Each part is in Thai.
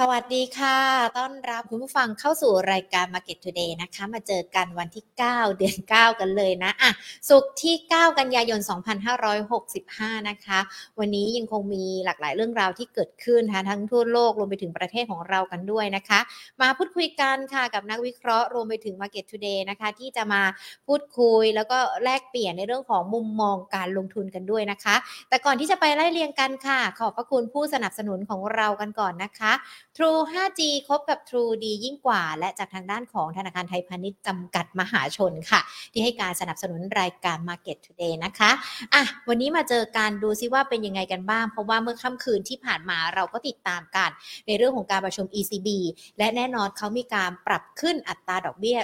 สวัสดีค่ะ ต้อนรับคุณผู้ฟังเข้าสู่รายการ Market Today นะคะ มาเจอกันวันที่ 9 เดือน 9 กันเลยนะอะสุกที่ 9 กันยายน 2565 นะคะ วันนี้ยังคงมีหลากหลายเรื่องราวที่เกิดขึ้นนะทั้งทั่วโลกรวมไปถึงประเทศของเรากันด้วยนะคะ มาพูดคุยกันค่ะกับนักวิเคราะห์รวมไปถึง Market Today นะคะ ที่จะมาพูดคุยแล้วก็แลกเปลี่ยนในเรื่องของมุมมองการลงทุนกันด้วยนะคะ แต่ก่อนที่จะไปไล่เรียงกันค่ะ ขอบพระคุณผู้สนับสนุนของเรากันก่อนนะคะ True 5G คบกับ True ดียิ่งกว่า และจากทางด้านของธนาคารไทยพาณิชย์จำกัดมหาชนค่ะ ที่ให้การสนับสนุนรายการ Market Today นะคะอะวันนี้มาเจอการดูซิว่าเป็นยังไงกันบ้าง เพราะว่าเมื่อค่ำคืนที่ผ่านมาเราก็ติดตามกัน ในเรื่องของการประชุม ECB และแน่นอนเขามีการปรับขึ้นอัตราดอกเบี้ย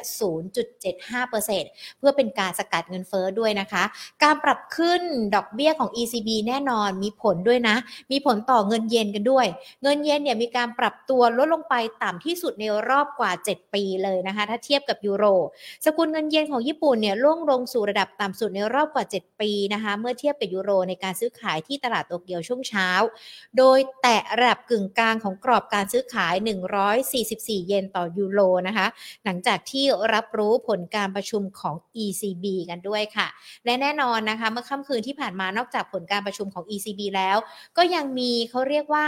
0.75%เพื่อเป็นการสกัดเงินเฟ้อด้วยนะคะ การปรับขึ้นดอกเบี้ยของ ECB แน่นอนมีผลด้วยนะ มีผลต่อเงินเยนกันด้วย เงินเยนเนี่ยมีการปรับ ตัวลดลงไปต่ำที่สุดในรอบกว่า 7 ปีเลยนะคะ ถ้าเทียบกับยูโร สกุลเงินเยนของญี่ปุ่นเนี่ยล่วงลงสู่ระดับต่ำสุดในรอบกว่า 7 ปีนะคะ เมื่อเทียบกับยูโรในการซื้อขายที่ตลาดโตเกียวช่วงเช้า โดยแตะระดับกึ่งกลางของกรอบการซื้อขาย 144 เยนต่อยูโรนะคะ หลังจากที่รับรู้ผลการประชุมของ ECB กันด้วยค่ะ และแน่นอนนะคะ เมื่อค่ำคืนที่ผ่านมานอกจากผลการประชุมของ ECB แล้ว ก็ยังมีเขาเรียกว่า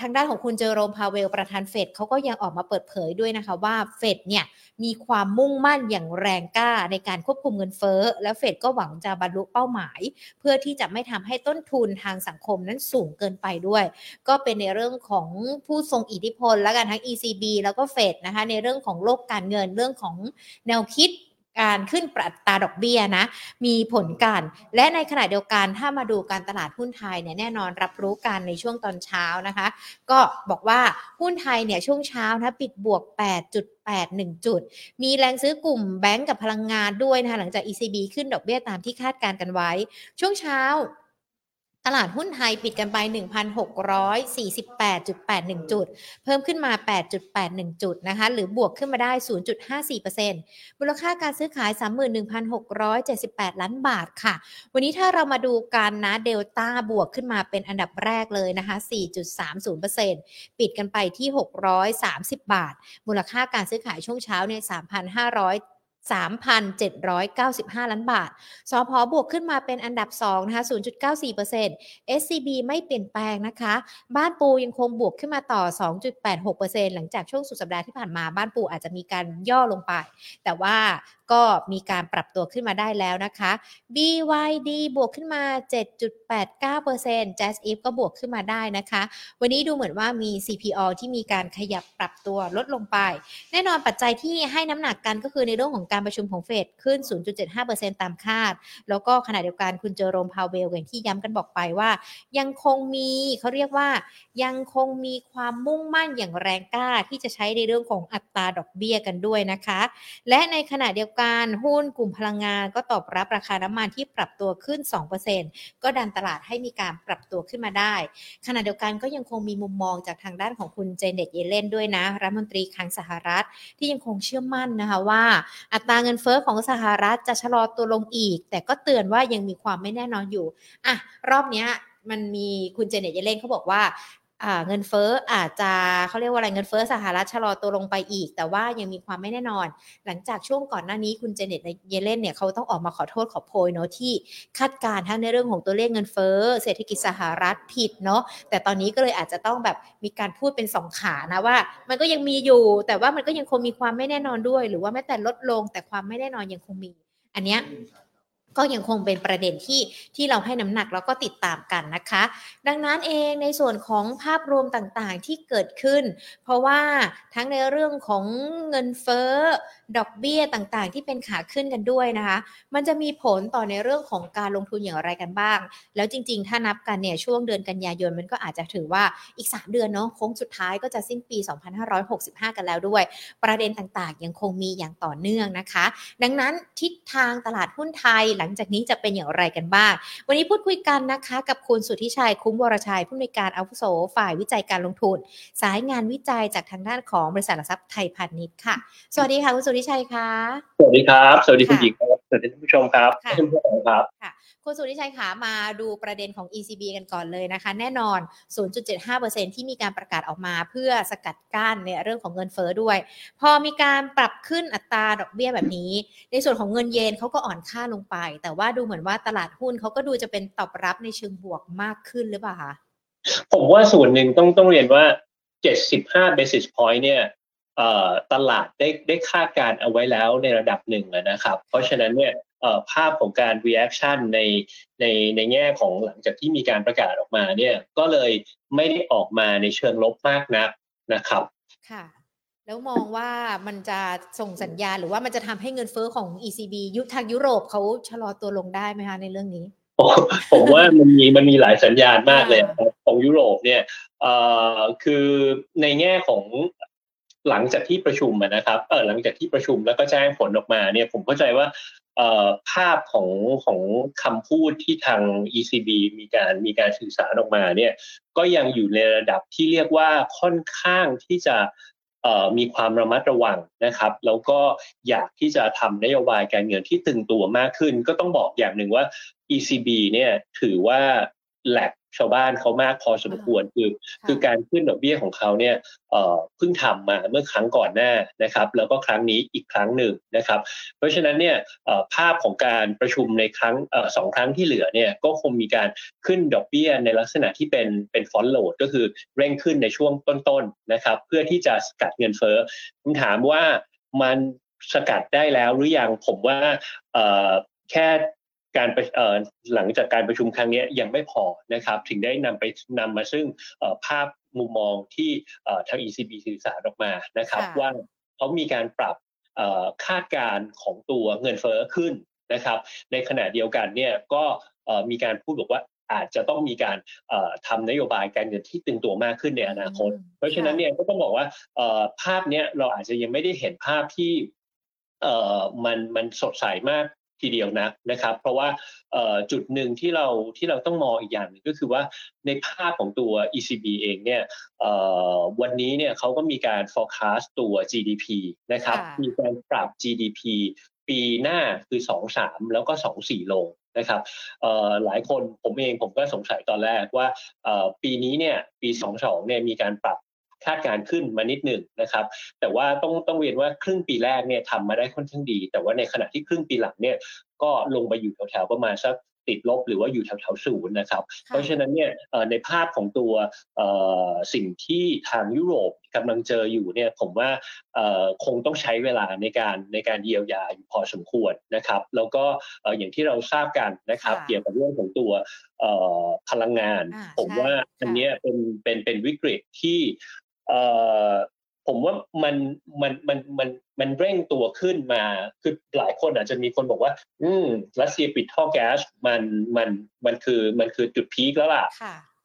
ทางด้านของคุณเจอโรมพาเวลประธานเฟดเขาก็ยังออกมาเปิดเผยด้วยนะคะว่าเฟดเนี่ยมีความมุ่งมั่นอย่างแรงกล้าในการควบคุมเงินเฟ้อ แล้วเฟดก็หวังจะบรรลุเป้าหมาย เพื่อที่จะไม่ทำให้ต้นทุนทางสังคมนั้นสูงเกินไปด้วย ก็เป็นในเรื่องของผู้ทรงอิทธิพล และกันทั้ง ECB แล้วก็เฟดนะคะในเรื่องของโลกการเงินเรื่องของแนวคิด การขึ้นปรับตาดอกเบี้ยนะ มีผลกัน และในขณะเดียวกันถ้ามาดูการตลาดหุ้นไทยเนี่ยแน่นอนรับรู้กันในช่วงตอนเช้านะคะ ก็บอกว่าหุ้นไทยเนี่ยช่วงเช้านะปิดบวก8.81 จุด มีแรงซื้อกลุ่มแบงก์กับพลังงานด้วยนะคะหลังจาก ECB ขึ้นดอกเบี้ยตามที่คาดการกันไว้ ช่วงเช้า ตลาดหุ้นไทยปิดกันไป 1,648.81 จุด เพิ่มขึ้นมา 8.81 จุดนะคะ หรือบวกขึ้นมาได้ 0.54%มูลค่าการซื้อขาย 31,678 ล้านบาทค่ะ วันนี้ถ้าเรามาดูกันนะเดลต้าบวกขึ้นมาเป็นอันดับแรกเลยนะคะ 4.30%ปิดกันไปที่ 630 บาท มูลค่าการซื้อขายช่วงเช้าเนี่ย3,500 3,795 ล้านบาท สพบวกขึ้นมาเป็นอันดับ2นะคะ 0.94% SCB ไม่เปลี่ยนแปลงนะคะ บ้านปูยังคงบวกขึ้นมาต่อ 2.86%หลังจากช่วงสุดสัปดาห์ที่ผ่านมาบ้านปูอาจจะมีการย่อลงไป แต่ว่าก็มีการปรับตัวขึ้นมาได้แล้วนะคะ BYD บวกขึ้นมา 7.89% Jazz If ก็บวกขึ้นมาได้นะคะ วันนี้ดูเหมือนว่ามี CPO ที่มีการขยับปรับตัวลดลงไป แน่นอนปัจจัยที่ให้น้ำหนักกันก็คือในเรื่องของการการประชุมของเฟดขึ้น 0.75%ตามคาด แล้วก็ขณะเดียวกันคุณเจอโรมพาวเวลอย่างที่ย้ำกันบอกไปว่า ยังคงมีเขาเรียกว่า ยังคงมีความมุ่งมั่นอย่างแรงกล้าที่จะใช้ในเรื่องของอัตราดอกเบี้ยกันด้วยนะคะ และในขณะเดียวการหุ้นกลุ่มพลังงานก็ตอบรับราคาน้ำมันที่ปรับตัวขึ้น 2%ก็ดันตลาดให้มีการปรับตัวขึ้นมาได้ ขณะเดียวกันก็ยังคงมีมุมมองจากทางด้านของคุณเจเน็ตเยเลนด้วยนะรัฐมนตรีคลังสหรัฐที่ยังคงเชื่อมั่นนะคะว่าอัตราเงินเฟอ้อของสหรัฐจะชะลอตัวลงอีก แต่ก็เตือนว่ายังมีความไม่แน่นอนอยู่ อะ รอบนี้มันมีคุณเจเน็ตเยเลนเขาบอกว่า เงินเฟ้ออาจจะเขาเรียกว่าอะไรเงินเฟ้อสหรัฐชะลอตัวลงไปอีก แต่ว่ายังมีความไม่แน่นอน หลังจากช่วงก่อนหน้านี้คุณเจเน็ตเยเลนเนี่ยเขาต้องออกมาขอโทษขอโพยเนาะที่คาดการทั้งในเรื่องของตัวเลขเงินเฟ้อเศรษฐกิจสหรัฐผิดเนาะแต่ตอนนี้ก็เลยอาจจะต้องแบบมีการพูดเป็นสองขานะว่า มันก็ยังมีอยู่ แต่ว่ามันก็ยังคงมีความไม่แน่นอนด้วย หรือว่าแม้แต่ลดลงแต่ความไม่แน่นอนยังคงมี อันเนี้ย ก็ยังคงเป็นประเด็นที่ที่เราให้น้ำหนักแล้วก็ติดตามกันนะคะ ดังนั้นเองในส่วนของภาพรวมต่างๆที่เกิดขึ้น เพราะว่าทั้งในเรื่องของเงินเฟ้อ ดอกเบี้ยต่างๆ ที่เป็นขาขึ้นกันด้วยนะคะ มันจะมีผลต่อในเรื่องของการลงทุนอย่างไรกันบ้าง แล้วจริงๆ ถ้านับกันเนี่ยช่วงเดือนกันยายนมันก็อาจจะถือว่าอีก 3 เดือนเนาะโค้งสุดท้ายก็จะสิ้นปี 2565 กันแล้วด้วย ประเด็นต่างๆ ยังคงมีอย่างต่อเนื่องนะคะ ดังนั้นทิศทางตลาดหุ้นไทยหลังจากนี้จะเป็นอย่างไรกันบ้าง วันนี้พูดคุยกันนะคะกับคุณสุทธิชัยคุ้มวรชัยผู้อำนวยการอาวุโสฝ่ายวิจัยการลงทุน สายงานวิจัยจากทางด้านของบริษัทหลักทรัพย์ไทยพาณิชย์ค่ะ สวัสดีค่ะคุณสุทธิชัยค่ะสวัสดีครับ สวัสดีคุณหญิงครับสวัสดีท่านผู้ชมครับท่านผู้ชมครับ คุณสุริชัยขามาดูประเด็นของ ECB กันก่อนเลยนะคะ แน่นอน 0.75%ที่มีการประกาศออกมาเพื่อสกัดกั้นในเรื่องของเงินเฟอ้อด้วย พอมีการปรับขึ้นอัตราดอกเบี้ยแบบนี้ ในส่วนของเงินเยนเขาก็อ่อนค่าลงไป แต่ว่าดูเหมือนว่าตลาดหุ้นเขาก็ดูจะเป็นตอบรับในเชิงบวกมากขึ้นหรือเปล่าคะผมว่าส่วนหนึ่งต้องต้องเรียนว่า 75 basis point เนี่ยตลาดได้ได้คาดการเอาไว้แล้วในระดับหนึ่งนะครับ เพราะฉะนั้นเนี่ย ภาพของการ reaction ในในในแง่ของหลังจากที่มีการประกาศออกมาเนี่ยก็เลยไม่ได้ออกมาในเชิงลบมากนักนะครับค่ะแล้วมองว่ามันจะส่งสัญญาณหรือว่ามันจะทำให้เงินเฟอ้อของ ECB ยุทางยุโรปเขาชะลอตัวลงได้ไหมคะในเรื่องนี้ ผมว่ามันมีมันมีหลายสัญญาณมากเลยครับของยุโรปเนี่ยเอ่อคือในแง่ของหลังจากที่ประชุมนะครับเออหลังจากที่ประชุมแล้วก็แจ้งผลออกมาเนี่ยผมเข้าใจว่าเอ่อ ภาพของของคำพูดที่ทาง ECB มีการมีการสื่อสารออกมาเนี่ยก็ยังอยู่ในระดับที่เรียกว่าค่อนข้างที่จะมีความระมัดระวังนะครับ แล้วก็อยากที่จะทำนโยบายการเงินที่ตึงตัวมากขึ้น ก็ต้องบอกอย่างหนึ่งว่า ECB เนี่ยถือว่า แหลกชาวบ้านเขามากพอสมควรคือคือการขึ้นดอกเบี้ยของเขาเนี่ยเพิ่งทำมาเมื่อครั้งก่อนหน้านะครับ แล้วก็ครั้งนี้อีกครั้งหนึ่งนะครับ เพราะฉะนั้นเนี่ยภาพของการประชุมในครั้งสองครั้งที่เหลือเนี่ยก็คงมีการขึ้นดอกเบี้ยในลักษณะที่เป็นเป็นฟอนโหลดก็คือเร่งขึ้นในช่วงต้นๆนะครับ เพื่อที่จะสกัดเงินเฟ้อผมถามว่ามันสกัดได้แล้วหรือยังผมว่าแค่ การหลังจากการประชุมครั้งนี้ยังไม่พอนะครับถึงได้นำไปนำมาซึ่งภาพมุมมองที่ทาง ECB สื่อสารออกมานะครับ ว่าเขามีการปรับคาดการของตัวเงินเฟ้อขึ้นนะครับ ในขณะเดียวกันเนี่ยก็มีการพูดบอกว่าอาจจะต้องมีการทำนโยบายการเงินที่ตึงตัวมากขึ้นในอนาคต เพราะฉะนั้นเนี่ยก็ต้องบอกว่าภาพเนี้ยเราอาจจะยังไม่ได้เห็นภาพที่มันมันสดใสมาก ทีเดียวนะนะครับ เพราะว่าจุดหนึ่งที่เราที่เราต้องมองอีกอย่างนึงก็คือว่าในภาพของตัว ECB เองเนี่ยวันนี้เนี่ยเขาก็มีการ forecast ตัว GDP นะครับมีการปรับ GDP ปีหน้าคือ 2-3 แล้วก็ 2-4 ลงนะครับหลายคนผมเองผมก็สงสัยตอนแรกว่าปีนี้เนี่ยปี 22เนี่ยมีการปรับ คาดการขึ้นมานิดหนึ่งนะครับ แต่ว่าต้องต้องเรียนว่าครึ่งปีแรกเนี่ยทำมาได้ค่อนข้างดี แต่ว่าในขณะที่ครึ่งปีหลังเนี่ยก็ลงไปอยู่แถวๆประมาณสักติดลบหรือว่าอยู่แถวๆศูนย์นะครับ เพราะฉะนั้นเนี่ยในภาพของตัวสิ่งที่ทางยุโรปกำลังเจออยู่เนี่ยผมว่าคงต้องใช้เวลาในการในการเยียวยาอยู่พอสมควรนะครับ แล้วก็อย่างที่เราทราบกันนะครับเกี่ยวกับเรื่องของตัวพลังงาน ผมว่าอันนี้เป็นเป็นเป็นวิกฤตที่เอ่อ ผมว่ามันมันมันมันมันเร่งตัวขึ้นมาคือหลายคนอาจจะมีคนบอกว่า อืมรัสเซียปิดท่อแก๊สมันมันมันคือมันคือจุดพีคแล้วล่ะ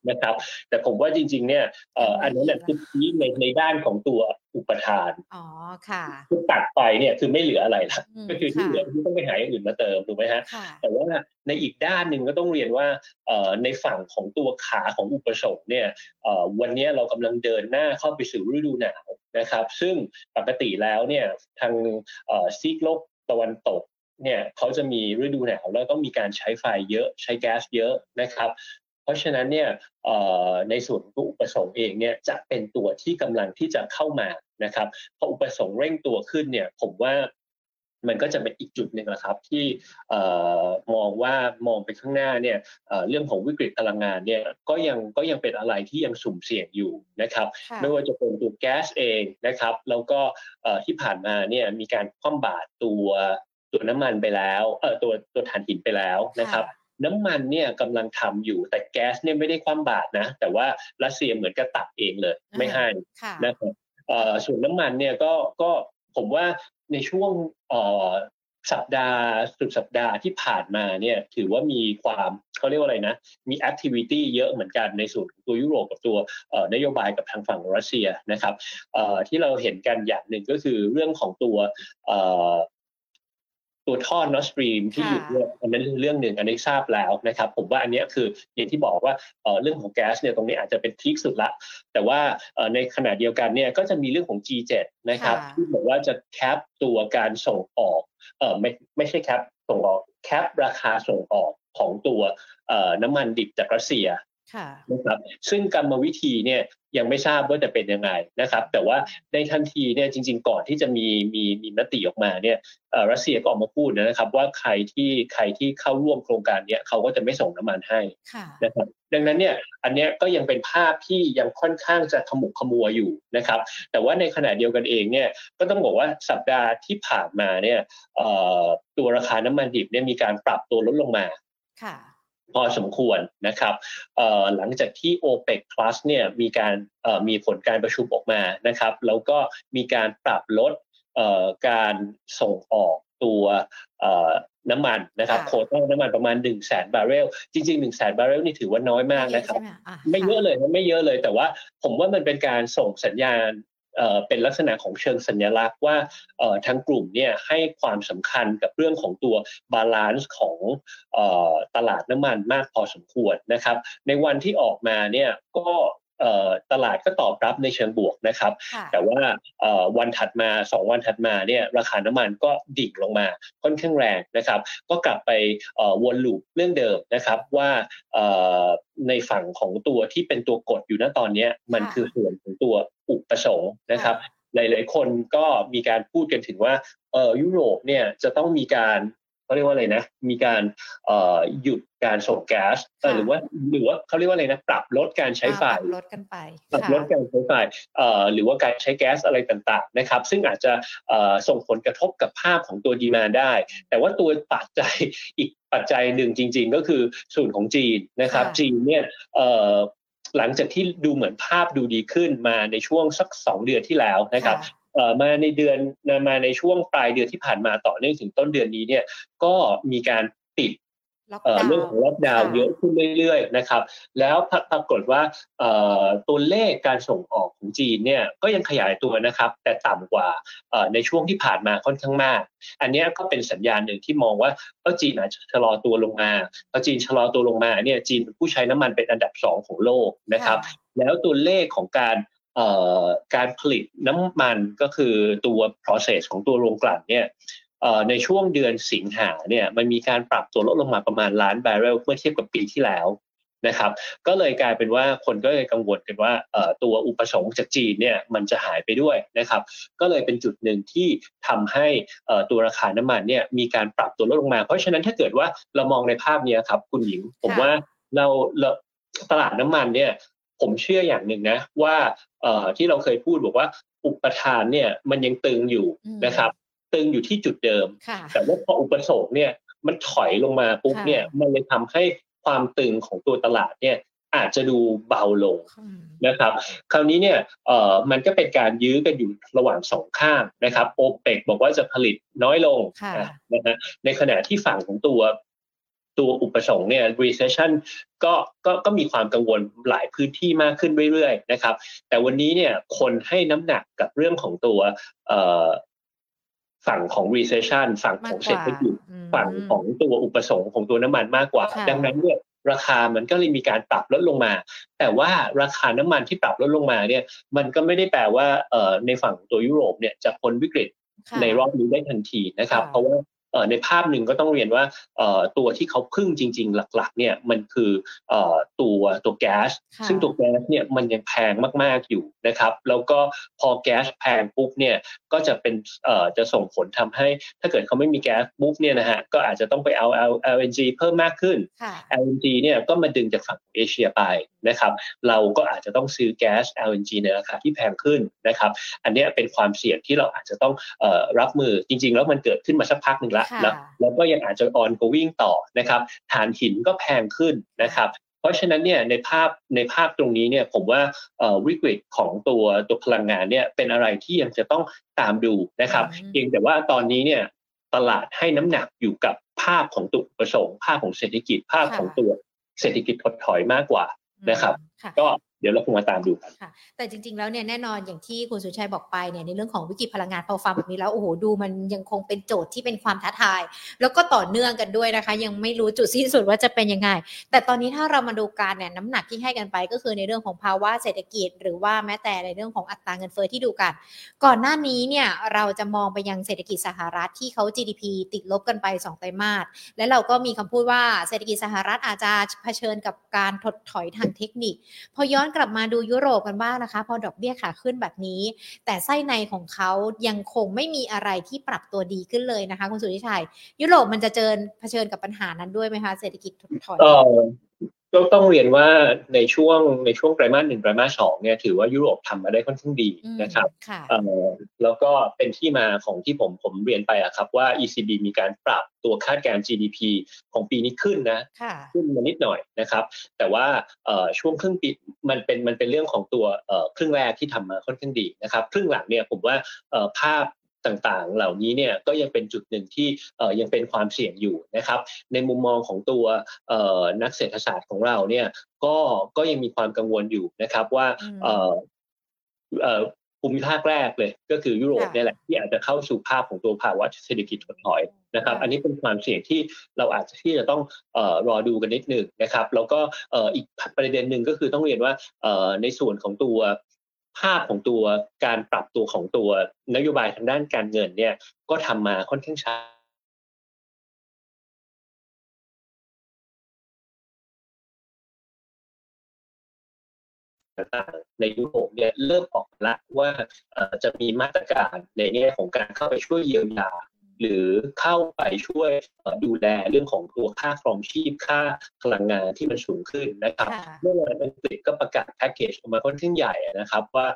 นะครับ แต่ผมว่าจริง ๆ เนี่ยเอ่ออันนั้นคือพีคในในด้านของตัวอุปทาน อ๋อ ค่ะ คือตัดไปเนี่ยคือไม่เหลืออะไรละก็คือที่เหลือที่ต้องไปหาอย่างอื่นมาเติมถูกไหมฮะ แต่ว่าในอีกด้านหนึ่งก็ต้องเรียนว่าในฝั่งของตัวขาของอุปสงค์เนี่ยวันนี้เรากำลังเดินหน้าเข้าไปสู่ฤดูหนาวนะครับ ซึ่งปกติแล้วเนี่ยทางซีกโลกตะวันตกเนี่ยเขาจะมีฤดูหนาวแล้วต้องมีการใช้ไฟเยอะใช้แก๊สเยอะนะครับเพ ราะฉะนั้นเนี่ยในส่วนของอุปสงค์เองเนี่ยจะเป็นตัวที่กำลังที่จะเข้ามานะครับพออุปสงค์เร่งตัวขึ้นเนี่ยผมว่ามันก็จะเป็นอีกจุดหนึ่งนะครับที่มองว่ามองไปข้างหน้าเนี่ยเรื่องของวิกฤตพลังงานเนี่ยก็ยังก็ยังเป็นอะไรที่ยังสุ่มเสี่ยงอยู่นะครับ ไม่ว่าจะเป็นตัวแก๊สเองนะครับแล้วก็ที่ผ่านมาเนี่ยมีการคว่ำบาตรตัวตัวน้ำมันไปแล้วเออตัวตัวถ่านหินไปแล้วนะครับ น้ำมันเนี่ยกำลังทำอยู่ แต่แก๊สเนี่ยไม่ได้คว่ำบาตรนะ แต่ว่ารัสเซียเหมือนกับตัดเองเลย ไม่ให้นะครับส่วนน้ำมันเนี่ยก็ก็ผมว่าในช่วงสัปดาห์สุดสัปดาห์ที่ผ่านมาเนี่ยถือว่ามีความเขาเรียกว่าอะไรนะ มี activity เยอะเหมือนกันในส่วนตัวยุโรปกับตัวนโยบายกับทางฝั่งรัสเซียนะครับที่เราเห็นกันอย่างหนึ่งก็คือเรื่องของตัว ตัวท่อ Nord Stream ที่อยู่เนี่ยอันนั้นเรื่องหนึ่งอันนี้ทราบแล้วนะครับ ผมว่าอันนี้คืออย่างที่บอกว่าเรื่องของแก๊สเนี่ยตรงนี้อาจจะเป็น peak สุดละ แต่ว่าในขณะเดียวกันเนี่ยก็จะมีเรื่องของ G7 นะครับที่บอกว่าจะแคปตัวการส่งออกเออไม่ไม่ใช่แคปส่งออกแคปราคาส่งออกของตัวน้ำมันดิบจากรัสเซีย นะครับซึ่งกรรมวิธีเนี่ยยังไม่ทราบว่าจะเป็นยังไงนะครับ แต่ว่าในทันทีเนี่ยจริง ๆ ก่อนที่จะมีมีมีมติออกมาเนี่ยรัสเซียก็ออกมาพูดนะครับ ว่าใครที่ใครที่เข้าร่วมโครงการเนี้ยเขาก็จะไม่ส่งน้ำมันให้นะครับดังนั้นเนี่ยอันเนี้ยก็ยังเป็นภาพที่ยังค่อนข้างจะขมุกขมัวอยู่นะครับ แต่ว่าในขณะเดียวกันเองเนี่ยก็ต้องบอกว่าสัปดาห์ที่ผ่านมาเนี่ยตัวราคาน้ำมันดิบเนี่ยมีการปรับตัวลดลงมา พอสมควรนะครับหลังจากที่ OPEC Plus เนี่ยมีการมีผลการประชุมออกมานะครับแล้วก็มีการปรับลดการส่งออกตัวน้ำมันนะครับโควตาน้ำมันประมาณหนึ่งแสนบาร์เรลจริงๆหนึ่งแสนบาร์เรลนี่ถือว่าน้อยมากนะครับ ไม่เยอะเลยไม่เยอะเลยแต่ว่าผมว่ามันเป็นการส่งสัญญาณ เป็นลักษณะของเชิงสัญลักษณ์ว่าทั้งกลุ่มเนี่ยให้ความสำคัญกับเรื่องของตัว balance ของตลาดน้ำมันมากพอสมควรนะครับ ในวันที่ออกมาเนี่ยก็ ตลาดก็ตอบรับในเชิงบวกนะครับ แต่ว่าวันถัดมา 2 วันถัดมาเนี่ยราคาน้ำมันก็ดิ่งลงมาค่อนข้างแรงนะครับ ก็กลับไปวนลูปเรื่องเดิมนะครับว่าในฝั่งของตัวที่เป็นตัวกดอยู่ณตอนนี้มันคือส่วนของตัวอุปสงค์นะครับหลาย ๆ คนก็มีการพูดกันถึงว่ายุโรปเนี่ยจะต้องมีการ เขาเรียกว่าอะไรนะ มีการหยุดการส่งแก๊สหรือว่าหรือว่าเขาเรียกว่าอะไรนะ ปรับลดการใช้ไฟลดกันไปปรับลดการใช้ไฟหรือว่าการใช้แก๊สอะไรต่างๆนะครับ ซึ่งอาจจะส่งผลกระทบกับภาพของตัวดีมาได้ แต่ว่าตัวปัจจัยอีกปัจจัยหนึ่งจริง ๆ ก็คือส่วนของจีนนะครับ จีนเนี่ยหลังจากที่ดูเหมือนภาพดูดีขึ้นมาในช่วงสักสองเดือนที่แล้วนะครับ มาในเดือนมาในช่วงปลายเดือนที่ผ่านมาต่อเนื่องถึงต้นเดือนนี้เนี่ยก็มีการปิดเรื่องของล็อกดาวน์เยอะขึ้นเรื่อยๆนะครับ แล้วปรากฏว่าตัวเลขการส่งออกของจีนเนี่ยก็ยังขยายตัวนะครับ แต่ต่ำกว่าในช่วงที่ผ่านมาค่อนข้างมาก อันนี้ก็เป็นสัญญาณหนึ่งที่มองว่าก็จีนอาจจะชะลอตัวลงมาพอจีนชะลอตัวลงมาเนี่ยจีนเป็นผู้ใช้น้ำมันเป็นอันดับสองของโลกนะครับ แล้วตัวเลขของการ การผลิตน้ำมันก็คือตัว process ของตัวโรงกลั่นเนี่ยในช่วงเดือนสิงหาเนี่ยมันมีการปรับตัวลดลงมาประมาณล้านบาร์เรลเมื่อเทียบกับปีที่แล้วนะครับก็เลยกลายเป็นว่าคนก็เลยกังวลกันว่าตัวอุปสงค์จากจีนเนี่ยมันจะหายไปด้วยนะครับก็เลยเป็นจุดหนึ่งที่ทำให้ตัวราคาน้ำมันเนี่ยมีการปรับตัวลดลงมา เพราะฉะนั้นถ้าเกิดว่าเรามองในภาพนี้ครับคุณหญิง ผมว่าเราตลาดน้ำมันเนี่ย ผมเชื่ออย่างหนึ่งนะว่าที่เราเคยพูดบอกว่าอุปทานเนี่ยมันยังตึงอยู่นะครับ ตึงอยู่ที่จุดเดิม แต่ว่าพออุปสงค์เนี่ยมันถอยลงมาปุ๊บเนี่ยมันเลยทำให้ความตึงของตัวตลาดเนี่ยอาจจะดูเบาลงนะครับ คราวนี้เนี่ยเอ่อมันก็เป็นการยื้อกันอยู่ระหว่างสองข้างนะครับโอเปกบอกว่าจะผลิตน้อยลงนะฮะในขณะที่ฝั่งของตัว ตัวอุปสงค์เนี่ย recession ก็ก็ก็มีความกังวลหลายพื้นที่มากขึ้นเรื่อยๆนะครับ แต่วันนี้เนี่ยคนให้น้ำหนักกับเรื่องของตัวฝั่งของ recession ฝั่งของเศรษฐกิจฝั่งของตัวอุปสงค์ของตัวน้ำมันมากกว่า ดังนั้นเนี่ยราคามันก็เลยมีการปรับลดลงมา แต่ว่าราคาน้ำมันที่ปรับลดลงมาเนี่ย มันก็ไม่ได้แปลว่าในฝั่งตัวยุโรปเนี่ยจะพ้นวิกฤตในรอบนี้ได้ทันทีนะครับ เพราะว่า ในภาพหนึ่งก็ต้องเรียนว่าตัวที่เขาพึ่งจริง ๆ หลัก ๆ เนี่ยมันคือตัวตัวแก๊สซึ่งตัวแก๊สเนี่ยมันยังแพงมาก ๆอยู่นะครับแล้วก็พอแก๊สแพงปุ๊บเนี่ยก็จะเป็นจะส่งผลทำให้ถ้าเกิดเขาไม่มีแก๊สปุ๊บเนี่ยนะฮะก็อาจจะต้องไปเอา LNG เพิ่มมากขึ้น LNG เนี่ยก็มาดึงจากฝั่งเอเชียไป นะครับเราก็อาจจะต้องซื้อแก๊ส LNG ในราคาที่แพงขึ้นนะครับอันนี้เป็นความเสี่ยงที่เราอาจจะต้องรับมือจริง ๆ แล้วมันเกิดขึ้นมาสักพักหนึ่งแล้วแล้วแล้วก็ยังอาจจะ on going ต่อนะครับฐานหินก็แพงขึ้นนะครับเพราะฉะนั้นเนี่ยในภาพในภาพตรงนี้เนี่ยผมว่าวิกฤตของตัวตัวพลังงานเนี่ยเป็นอะไรที่ยังจะต้องตามดูนะครับเพียงแต่ว่าตอนนี้เนี่ยตลาดให้น้ำหนักอยู่กับภาพของตัวประสงค์ภาพของเศรษฐกิจภาพของตัวเศรษฐกิจถดถอยมากกว่า นะครับ ก็ เดี๋ยวเราคงมาตามดูกันแต่จริง ๆ แล้วเนี่ยแน่นอนอย่างที่คุณสุชัยบอกไปเนี่ยในเรื่องของวิกฤตพลังงานพอฟังแบบนี้แล้วโอ้โหดูมันยังคงเป็นโจทย์ที่เป็นความท้าทาย แล้วก็ต่อเนื่องกันด้วยนะคะ ยังไม่รู้จุดสิ้นสุดว่าจะเป็นยังไง แต่ตอนนี้ถ้าเรามาดูการเนี่ยน้ำหนักที่ให้กันไปก็คือในเรื่องของภาวะเศรษฐกิจ หรือว่าแม้แต่ในเรื่องของอัตราเงินเฟ้อที่ดูกัน ก่อนหน้านี้เนี่ยเราจะมองไปยังเศรษฐกิจสหรัฐที่เขา GDP ติดลบกันไป2ไตรมาสและเราก็มีคำพูดว่าเศรษฐกิจสหรัฐอาจจะเผชิญกับการถดถอยทางเทคนิคพอย้อนกลับมาดูยุโรปกันบ้างนะคะ พอดอกเบี้ยขาขึ้นแบบนี้ แต่ไส้ในของเขายังคงไม่มีอะไรที่ปรับตัวดีขึ้นเลยนะคะ คุณสุริชัย ยุโรปมันจะเจอเผชิญกับปัญหานั้นด้วยไหมคะเศรษฐกิจถดถอย ก็ต้องเรียนว่าในช่วงในช่วงไตรมาสหนึ่งไตรมาสสองเนี่ยถือว่ายุโรปทำมาได้ค่อนข้างดีนะครับแล้วก็เป็นที่มาของที่ผมผมเรียนไปอะครับว่า ECB มีการปรับตัวคาดการณ์ GDP ของปีนี้ขึ้นนะขึ้นมานิดหน่อยนะครับ แต่ว่าช่วงครึ่งปีมันเป็นมันเป็นเรื่องของตัวครึ่งแรกที่ทำมาค่อนข้างดีนะครับ ครึ่งหลังเนี่ยผมว่าภาพ ต่างๆ เหล่านี้เนี่ยก็ยังเป็นจุดหนึ่งที่ยังเป็นความเสี่ยงอยู่นะครับ ในมุมมองของตัวนักเศรษฐศาสตร์ของเราเนี่ยก็ก็ยังมีความกังวลอยู่นะครับว่าภูมิภาคแรกเลยก็คือยุโรปเนี่ยแหละที่อาจจะเข้าสู่ภาพของตัวภาวะเศรษฐกิจถดถอยนะครับ อันนี้เป็นความเสี่ยงที่เราอาจจะที่จะต้องรอดูกันนิดหนึ่งนะครับ แล้วก็อีกประเด็นหนึ่งก็คือต้องเรียนว่าในส่วนของตัว ภาพของตัวการปรับตัวของตัวนโยบายทางด้านการเงินเนี่ยก็ทำมาค่อนข้างช้าในยุโรปเนี่ยเริ่มออกละว่าจะมีมาตรการในแง่ของการเข้าไปช่วยเยียวยา หรือเข้าไปช่วยดูแลเรื่องของตัวค่าครองชีพค่าพลังงานที่มันสูงขึ้นนะครับเมื่อวานอังกฤษก็ประกาศแพ็กเกจออกมาค่อนข้างใหญ่นะครับว่า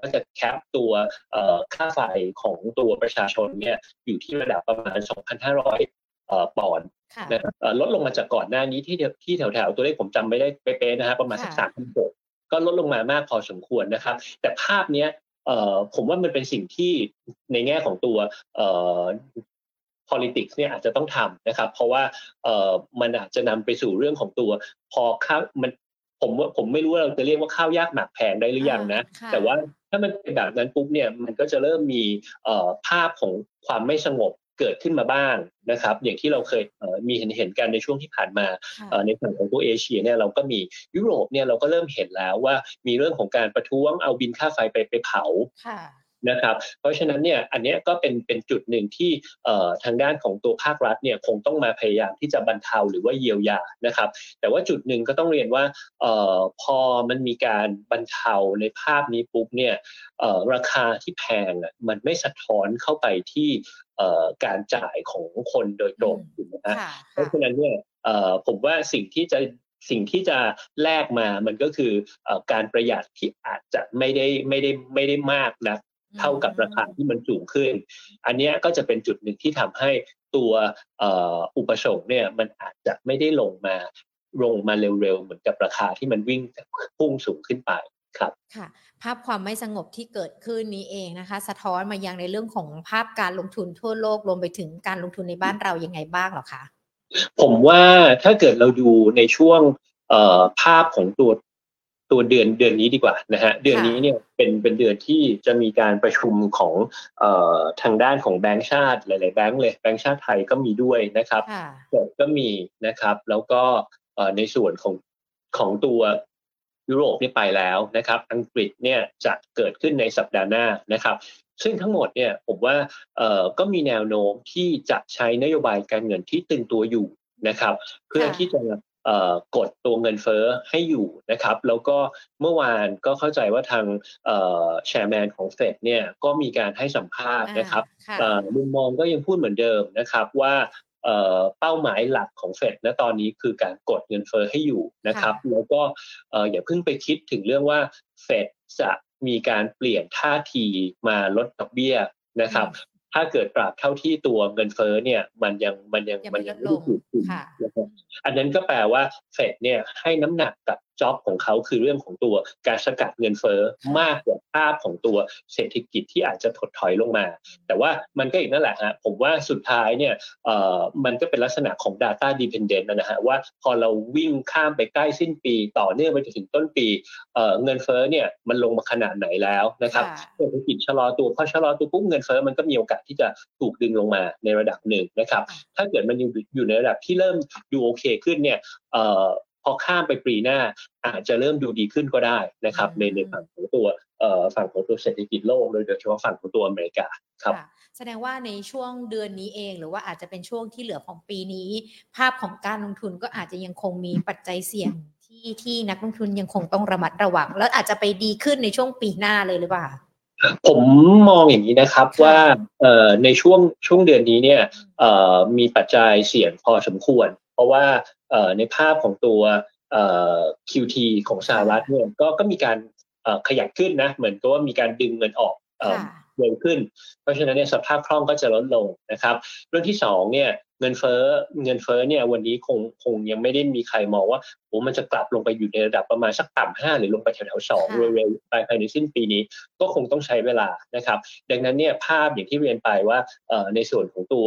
ก็จะแคปตัวค่าไฟของตัวประชาชนเนี่ยอยู่ที่ระดับประมาณ 2,500ปอนด์นะครับลดลงมาจากก่อนหน้านี้ที่ที่แถวๆตัวเลขผมจำไม่ได้เป๊ะๆนะครับประมาณสักสามพันหกก็ลดลงมามากพอสมควรนะครับ แต่ภาพเนี้ยเอ่อ ผมว่ามันเป็นสิ่งที่ในแง่ของตัวเอ่อ politics เนี่ยอาจจะต้องทำนะครับ เพราะว่าเอ่อมันอาจจะนำไปสู่เรื่องของตัว พอข้าวมันผมว่าผมไม่รู้ว่าเราจะเรียกว่าข้าวยากหมากแพงได้หรือยังนะ แต่ว่าถ้ามันเป็นแบบนั้นปุ๊บเนี่ยมันก็จะเริ่มมีเอ่อภาพของความไม่สงบ เกิดขึ้นมาบ้างนะครับ อย่างที่เราเคยมีเห็นเห็นกันในช่วงที่ผ่านมาในฝั่งของตัวเอเชียเนี่ยเราก็มียุโรปเนี่ยเราก็เริ่มเห็นแล้วว่ามีเรื่องของการประท้วงเอาบินค่าไฟไปไปเผา นะครับ เพราะฉะนั้นเนี่ยอันนี้ก็เป็นเป็นจุดหนึ่งที่ทางด้านของตัวภาครัฐเนี่ยคงต้องมาพยายามที่จะบรรเทาหรือว่าเยียวยานะครับ แต่ว่าจุดหนึ่งก็ต้องเรียนว่าพอมันมีการบรรเทาในภาพนี้ปุ๊บเนี่ยราคาที่แพงอะมันไม่สะท้อนเข้าไปที่การจ่ายของคนโดยตรงถูกไหมฮะเพราะฉะนั้นเนี่ยผมว่าสิ่งที่จะสิ่งที่จะแลกมามันก็คือการประหยัดที่อาจจะไม่ได้ไม่ได้ไม่ได้มากนะ เท่ากับราคาที่มันสูงขึ้น อันนี้ก็จะเป็นจุดหนึ่งที่ทำให้ตัวอุปสงค์เนี่ยมันอาจจะไม่ได้ลงมาลงมาเร็วๆ เหมือนกับราคาที่มันวิ่งพุ่งสูงขึ้นไปครับค่ะภาพความไม่สงบที่เกิดขึ้นนี้เองนะคะ สะท้อนมายังในเรื่องของภาพการลงทุนทั่วโลกรวมไปถึงการลงทุนในบ้านเรายังไงบ้างหรอคะผมว่าถ้าเกิดเราดูในช่วงภาพของตัว ตัวเดือนเดือนนี้ดีกว่านะฮะเดือนนี้เนี่ยเป็นเป็นเดือนที่จะมีการประชุมของเอ่อทางด้านของแบงก์ชาติหลาย ๆ แบงก์เลยแบงก์ชาติไทยก็มีด้วยนะครับก็มีนะครับ แล้วก็ในส่วนของของตัวยุโรปนี่ไปแล้วนะครับ อังกฤษเนี่ยจะเกิดขึ้นในสัปดาห์หน้านะครับ ซึ่งทั้งหมดเนี่ยผมว่าเอ่อก็มีแนวโน้มที่จะใช้นโยบายการเงินที่ตึงตัวอยู่นะครับ เพื่อที่จะ กดตัวเงินเฟ้อให้อยู่นะครับแล้วก็เมื่อวานก็เข้าใจว่าทางแชร์แมนของเฟดเนี่ยก็มีการให้สัมภาษณ์นะครับมุมมองก็ยังพูดเหมือนเดิมนะครับว่าเป้าหมายหลักของเฟดณตอนนี้คือการกดเงินเฟอ้อให้อยู่นะครับ แล้วก็อย่าเพิ่งไปคิดถึงเรื่องว่าเฟดจะมีการเปลี่ยนท่าทีมาลดดอกเบี้ยนะครับ ถ้าเกิดปรับเท่าที่ตัวเงินเฟ้อเนี่ยมันยังมันยังมันยังไม่ถูกขึ้นนะครับอันนั้นก็แปลว่าเฟดเนี่ยให้น้ำหนักกับ จ็อบของเขาคือเรื่องของตัวการสกัดเงินเฟ้อมากกว่าภาพของตัวเศรษฐกิจที่อาจจะถดถอยลงมา แต่ว่ามันก็อีกนั่นแหละฮะผมว่าสุดท้ายเนี่ยเอ่อมันก็เป็นลักษณะของ Data Dependent นะฮะว่าพอเราวิ่งข้ามไปใกล้สิ้นปี ต่อเนื่องไปจนถึงต้นปีเอ่อเงินเฟ้อเนี่ยมันลงมาขนาดไหนแล้วนะครับเศรษฐกิจชะลอตัวพอชะลอตัวปุ๊บเงินเฟ้อมันก็มีโอกาสที่จะถูกดึงลงมาในระดับหนึ่งนะครับ ถ้าเกิดมันอยู่อยู่ในระดับที่เริ่มดูโอเคขึ้นเนี่ยเอ่อ พอข้ามไปปีหน้าอาจจะเริ่มดูดีขึ้นก็ได้นะครับในในฝั่งของตัวเอ่อฝั่งของตัวเศรษฐกิจโลกโดยเฉพาะฝั่งของตัวอเมริกาครับแสดงว่าในช่วงเดือนนี้เอง หรือว่าอาจจะเป็นช่วงที่เหลือของปีนี้ ภาพของการลงทุนก็อาจจะยังคงมีปัจจัยเสี่ยงที่ที่นักลงทุนยังคงต้องระมัดระวัง แล้วอาจจะไปดีขึ้นในช่วงปีหน้าเลยหรือเปล่าผมมองอย่างนี้นะครับว่าในช่วงช่วงเดือนนี้เนี่ยมีปัจจัยเสี่ยงพอสมควร เพราะว่า ในภาพของตัว QT ของสหรัฐเนี่ยก็ก็มีการขยับขึ้นนะ เหมือนกับว่ามีการดึงเงินออกเร็วขึ้น เพราะฉะนั้นเนี่ยสภาพคล่องก็จะลดลงนะครับ เรื่องที่สองเนี่ย เงินเฟ้อเงินเฟ้อเนี่ยวันนี้คงคงยังไม่ได้มีใครมองว่าโอ้มันจะกลับลงไปอยู่ในระดับประมาณสักต่ำห้าหรือลงไปแถวๆสองเร็วๆภายในสิ้นปีนี้ก็คงต้องใช้เวลานะครับ ดังนั้นเนี่ยภาพอย่างที่เรียนไปว่าในส่วนของตัว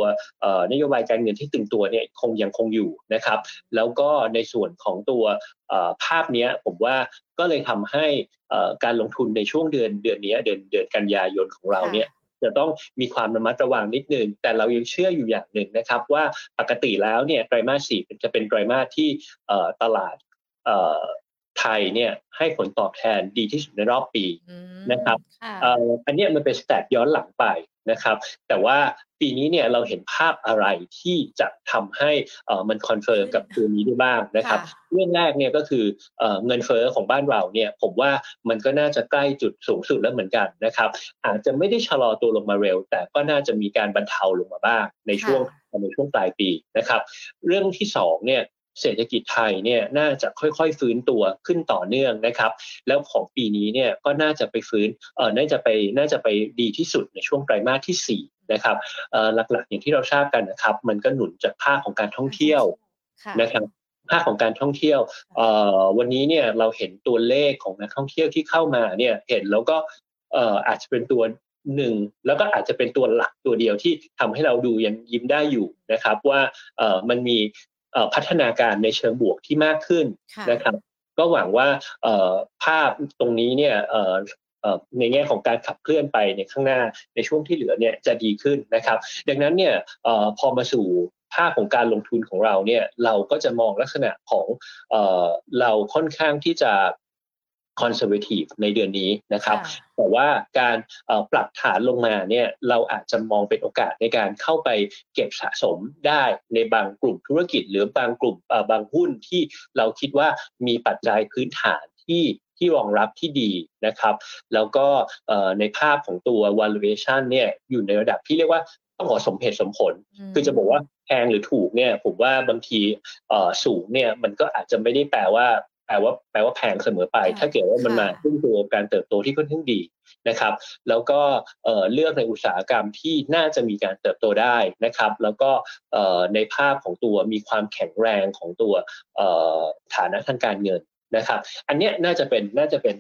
นโยบายการเงินที่ตึงตัวเนี่ยคงยังคงอยู่นะครับ แล้วก็ในส่วนของตัวภาพนี้ผมว่าก็เลยทำให้การลงทุนในช่วงเดือนเดือนนี้เดือนเดือนกันยายนของเราเนี่ย จะต้องมีความระมัดระวังนิดนึง แต่เรายังเชื่ออยู่อย่างหนึ่งนะครับว่าปกติแล้วเนี่ยไตรมาสสี่จะเป็นไตรมาสที่ตลาดไทยเนี่ยให้ผลตอบแทนดีที่สุดในรอบปีนะครับอันนี้มันเป็น stat ย้อนหลังไป นะครับ แต่ว่าปีนี้เนี่ยเราเห็นภาพอะไรที่จะทำให้มัน confirm กับตัวนี้ได้บ้างนะครับเรื่องแรกเนี่ยก็คือเงินเฟ้อของบ้านเราเนี่ยผมว่ามันก็น่าจะใกล้จุดสูงสุดแล้วเหมือนกันนะครับอาจจะไม่ได้ชะลอตัวลงมาเร็ว แต่ก็น่าจะมีการบรรเทาลงมาบ้างในช่วงในช่วงปลายปีนะครับ เรื่องที่สองเนี่ย เศรษฐกิจไทยเนี่ยน่าจะค่อยๆฟื้นตัวขึ้นต่อเนื่องนะครับ แล้วของปีนี้เนี่ยก็น่าจะไปฟื้นเออน่าจะไปน่าจะไปดีที่สุดในช่วงไตรมาสที่4นะครับเอ่อหลักๆอย่างที่เราทราบกันนะครับ มันก็หนุนจากภาคของการท่องเที่ยวนะครับภาคของการท่องเที่ยวเอ่อวันนี้เนี่ยเราเห็นตัวเลขของนักท่องเที่ยวที่เข้ามาเนี่ยเห็นแล้วก็เอ่ออาจจะเป็นตัวหนึ่งแล้วก็อาจจะเป็นตัวหลักตัวเดียวที่ทำให้เราดูยังยิ้มได้อยู่นะครับ ว่าเอ่อมันมี พัฒนาการในเชิงบวกที่มากขึ้นนะครับ ก็หวังว่าภาพตรงนี้เนี่ยในแง่ของการขับเคลื่อนไปในข้างหน้าในช่วงที่เหลือเนี่ยจะดีขึ้นนะครับ ดังนั้นเนี่ยพอมาสู่ภาพของการลงทุนของเราเนี่ยเราก็จะมองลักษณะของเราค่อนข้างที่จะ คอนเซอร์เวทีฟในเดือนนี้นะครับ แต่ว่าการปรับฐานลงมาเนี่ยเราอาจจะมองเป็นโอกาสในการเข้าไปเก็บสะสมได้ในบางกลุ่มธุรกิจ หรือบางกลุ่มบางหุ้นที่เราคิดว่ามีปัจจัยพื้นฐานที่ที่รองรับที่ดีนะครับ แล้วก็ในภาพของตัว valuation เนี่ยอยู่ในระดับที่เรียกว่าต้องขอสมเหตุสมผล คือจะบอกว่าแพงหรือถูกเนี่ยผมว่าบางทีสูงเนี่ยมันก็อาจจะไม่ได้แปลว่า แปลว่าแปลว่าแพงเสมอไป ถ้าเกิดว่ามันมาขึ้นตัวการเติบโตที่ค่อนข้างดีนะครับ แล้วก็เลือกในอุตสาหกรรมที่น่าจะมีการเติบโตได้นะครับ แล้วก็ในภาพของตัวมีความแข็งแรงของตัวฐานะทางการเงินนะครับ อันนี้น่าจะเป็นน่าจะเป็น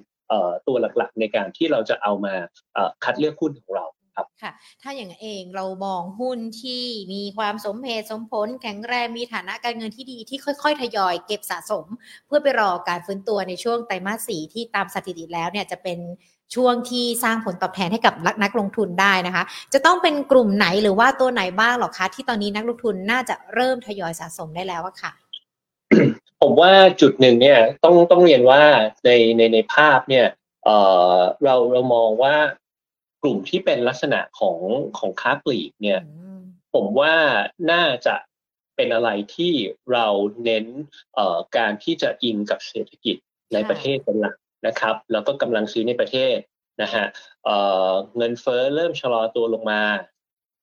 ตัวหลักๆในการที่เราจะเอามาคัดเลือกหุ้นของเรา ค่ะ ถ้าอย่างเองเรามองหุ้นที่มีความสมเหตุสมผล แข็งแรงมีฐานะการเงินที่ดีที่ค่อย ๆ ทยอยเก็บสะสม เพื่อไปรอการฟื้นตัวในช่วงไตรมาสสี่ที่ตามสถิติแล้วเนี่ยจะเป็นช่วงที่สร้างผลตอบแทนให้กับนักลงทุนได้นะคะ จะต้องเป็นกลุ่มไหนหรือว่าตัวไหนบ้างหรอคะ ที่ตอนนี้นักลงทุนน่าจะเริ่มทยอยสะสมได้แล้วอะค่ะ ผมว่าจุดหนึ่งเนี่ยต้องต้องเรียนว่าในในในภาพเนี่ยเออเราเรามองว่า กลุ่มที่เป็นลักษณะของของค้าปลีกเนี่ยผมว่าน่าจะเป็นอะไรที่เราเน้นการที่จะอิงกับเศรษฐกิจในประเทศเป็นหลักนะครับ แล้วก็กำลังซื้อในประเทศนะฮะเงินเฟ้อเริ่มชะลอตัวลงมา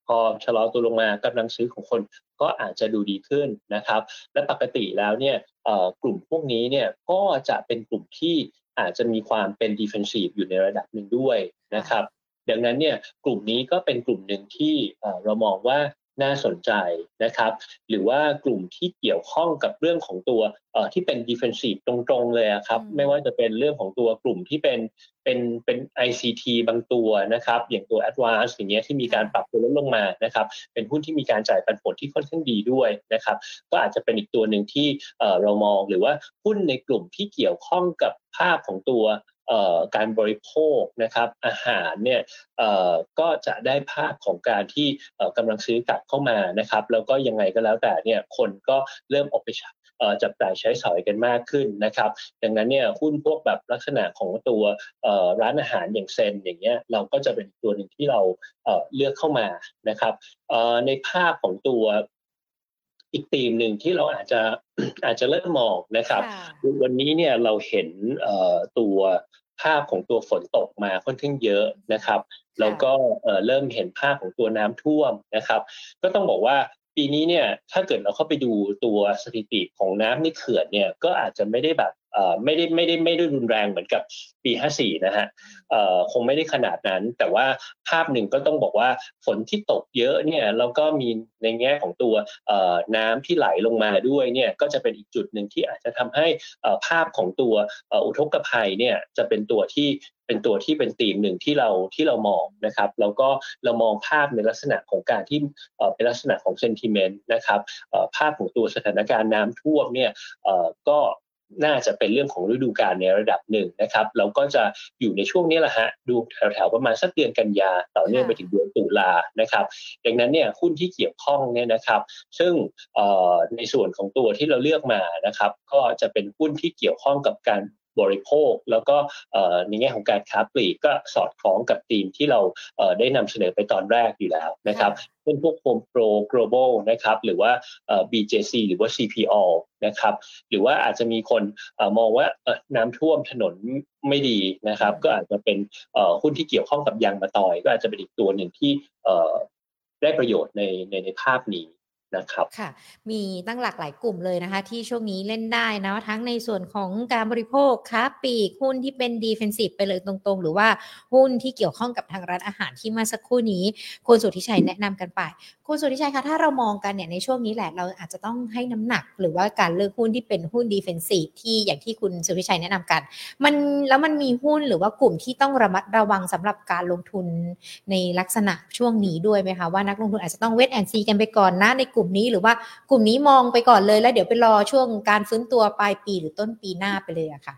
พอชะลอตัวลงมากำลังซื้อของคนก็อาจจะดูดีขึ้นนะครับ และปกติแล้วเนี่ยกลุ่มพวกนี้เนี่ยก็จะเป็นกลุ่มที่อาจจะมีความเป็นดิเฟนซีฟอยู่ในระดับหนึ่งด้วยนะครับ ดังนั้นเนี่ยกลุ่มนี้ก็เป็นกลุ่มหนึ่งที่เรามองว่าน่าสนใจนะครับ หรือว่ากลุ่มที่เกี่ยวข้องกับเรื่องของตัวเอ่อที่เป็น defensive ตรงๆเลยครับ ไม่ว่าจะเป็นเรื่องของตัวกลุ่มที่เป็นเป็นเป็น ICT บางตัวนะครับ อย่างตัว Advance อย่างเงี้ยที่มีการปรับตัวลดลงมานะครับ เป็นหุ้นที่มีการจ่ายปันผลที่ค่อนข้างดีด้วยนะครับ ก็อาจจะเป็นอีกตัวหนึ่งที่เรามองหรือว่าหุ้นในกลุ่มที่เกี่ยวข้องกับภาพของตัว การบริโภคนะครับอาหารเนี่ยก็จะได้ภาพของการที่กำลังซื้อกลับเข้ามานะครับ แล้วก็ยังไงก็แล้วแต่เนี่ยคนก็เริ่มออกไปจับจ่ายใช้สอยกันมากขึ้นนะครับ ดังนั้นเนี่ยหุ้นพวกแบบลักษณะของตัวร้านอาหารอย่างเซนอย่างเงี้ยเราก็จะเป็นตัวหนึ่งที่เราเลือกเข้ามานะครับในภาพของตัว อีกธีมหนึ่งที่เราอาจจะอาจจะเริ่มมองนะครับ วันนี้เนี่ยเราเห็นตัวภาพของตัวฝนตกมาค่อนข้างเยอะนะครับ แล้วก็เริ่มเห็นภาพของตัวน้ำท่วมนะครับ ก็ต้องบอกว่าปีนี้เนี่ยถ้าเกิดเราเข้าไปดูตัวสถิติของน้ำในเขื่อนเนี่ยก็อาจจะไม่ได้แบบไม่ได้ไม่ได้ไม่ได้รุนแรงเหมือนกับปี 54 นะฮะคงไม่ได้ขนาดนั้น แต่ว่าภาพหนึ่งก็ต้องบอกว่าฝนที่ตกเยอะเนี่ยแล้วก็มีในแง่ของตัวน้ำที่ไหลลงมาด้วยเนี่ยก็จะเป็นอีกจุดหนึ่งที่อาจจะทำให้ภาพของตัวอุทกภัยเนี่ยจะเป็นตัวที่เป็นตัวที่เป็นธีมหนึ่งที่เราที่เรามองนะครับแล้วก็เรามองภาพในลักษณะของการที่เป็นลักษณะของเซนติเมนต์นะครับภาพของตัวสถานการณ์น้ำท่วมเนี่ยก็ น่าจะเป็นเรื่องของฤดูกาลในระดับหนึ่งนะครับเราก็จะอยู่ในช่วงนี้แหละฮะดูแถวๆประมาณสักเดือนกันยาต่อเนื่องไปถึงเดือนตุลานะครับ ดังนั้นเนี่ยหุ้นที่เกี่ยวข้องเนี่ยนะครับ ซึ่งในส่วนของตัวที่เราเลือกมานะครับ ก็จะเป็นหุ้นที่เกี่ยวข้องกับการ บริโภค แล้วก็ในแง่ของการค้าปลีกก็สอดคล้องกับธีมที่เราได้นำเสนอไปตอนแรกอยู่แล้วนะครับเช่นพวก Home Pro Global นะครับหรือว่า BJC หรือว่า CPO นะครับหรือว่าอาจจะมีคนมองว่าน้ำท่วมถนนไม่ดีนะครับ ก็อาจจะเป็นหุ้นที่เกี่ยวข้องกับยางมะตอย ก็อาจจะเป็นอีกตัวหนึ่งที่ได้ประโยชน์ในในในภาพนี้ นะครับค่ะ มีตั้งหลากหลายกลุ่มเลยนะคะ ที่ช่วงนี้เล่นได้นะทั้งในส่วนของการบริโภคค้าปีกหุ้นที่เป็นดีเฟนซีฟไปเลยตรงๆ หรือว่าหุ้นที่เกี่ยวข้องกับทางร้านอาหารที่มาสักครู่นี้ คุณสุทธิชัยแนะนำกันไป คุณสุทธิชัยคะถ้าเรามองกันเนี่ยในช่วงนี้แหละเราอาจจะต้องให้น้ำหนัก หรือว่าการเลือกหุ้นที่เป็นหุ้นดีเฟนซีฟที่อย่างที่คุณสุทธิชัยแนะนำกัน มันแล้วมันมีหุ้นหรือว่ากลุ่มที่ต้องระมัดระวังสำหรับการลงทุนในลักษณะช่วงนี้ด้วยไหมคะว่านักลงทุนอาจจะต้องเวทแอนซีกันไปก่อนนะในกลุ่มนี้หรือว่ากลุ่มนี้มองไปก่อนเลยแล้วเดี๋ยวไปรอช่วงการฟื้นตัวปลายปีหรือต้นปีหน้าไปเลยอะค่ะ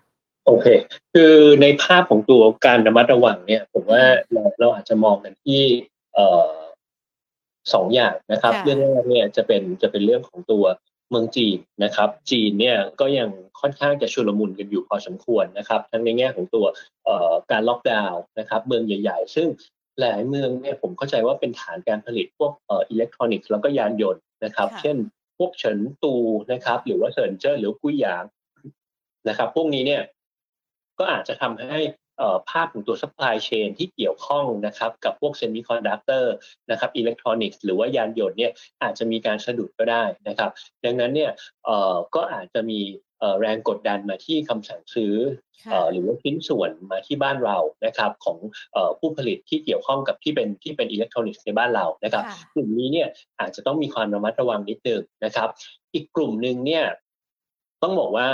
โอเค คือในภาพของตัวการระมัดระวังเนี่ย ผมว่าเราเราอาจจะมองกันที่เอ่อสองอย่างนะครับ เรื่องแรกเนี่ยจะเป็นจะเป็นเรื่องของตัวเมืองจีนนะครับ จีนเนี่ยก็ยังค่อนข้างจะชุลมุนกันอยู่พอสมควรนะครับ ทั้งในแง่ของตัวการล็อกดาวน์นะครับ เมืองใหญ่ ๆ ซึ่ง หลายเมืองเนี่ยผมเข้าใจว่าเป็นฐานการผลิตพวกเอิเล็กทรอนิกส์แล้วก็ยานยนต์นะครับ เช่น พวกเฉินตูนะครับ หรือว่าเซินเจิ้อหรือกุยหยางนะครับ พวกนี้เนี่ยก็อาจจะทำให้ภาพของตัว supply chain ที่เกี่ยวข้องนะครับกับพวกเซมิคอนดักเตอร์นะครับอิเล็กทรอนิกส์หรือว่ายานยนต์เนี่ยอาจจะมีการสะดุดก็ได้นะครับ ดังนั้นเนี่ยก็อาจจะมี แรงกดดันมาที่คำสั่งซื้อหรือว่าชิ้นส่วนมาที่บ้านเรานะครับของผู้ผลิตที่เกี่ยวข้องกับที่เป็นที่เป็นอิเล็กทรอนิกส์ในบ้านเรานะครับกลุ่มนี้เนี่ยอาจจะต้องมีความระมัดระวังนิดนึงนะครับ อีกกลุ่มหนึ่งเนี่ยต้องบอกว่า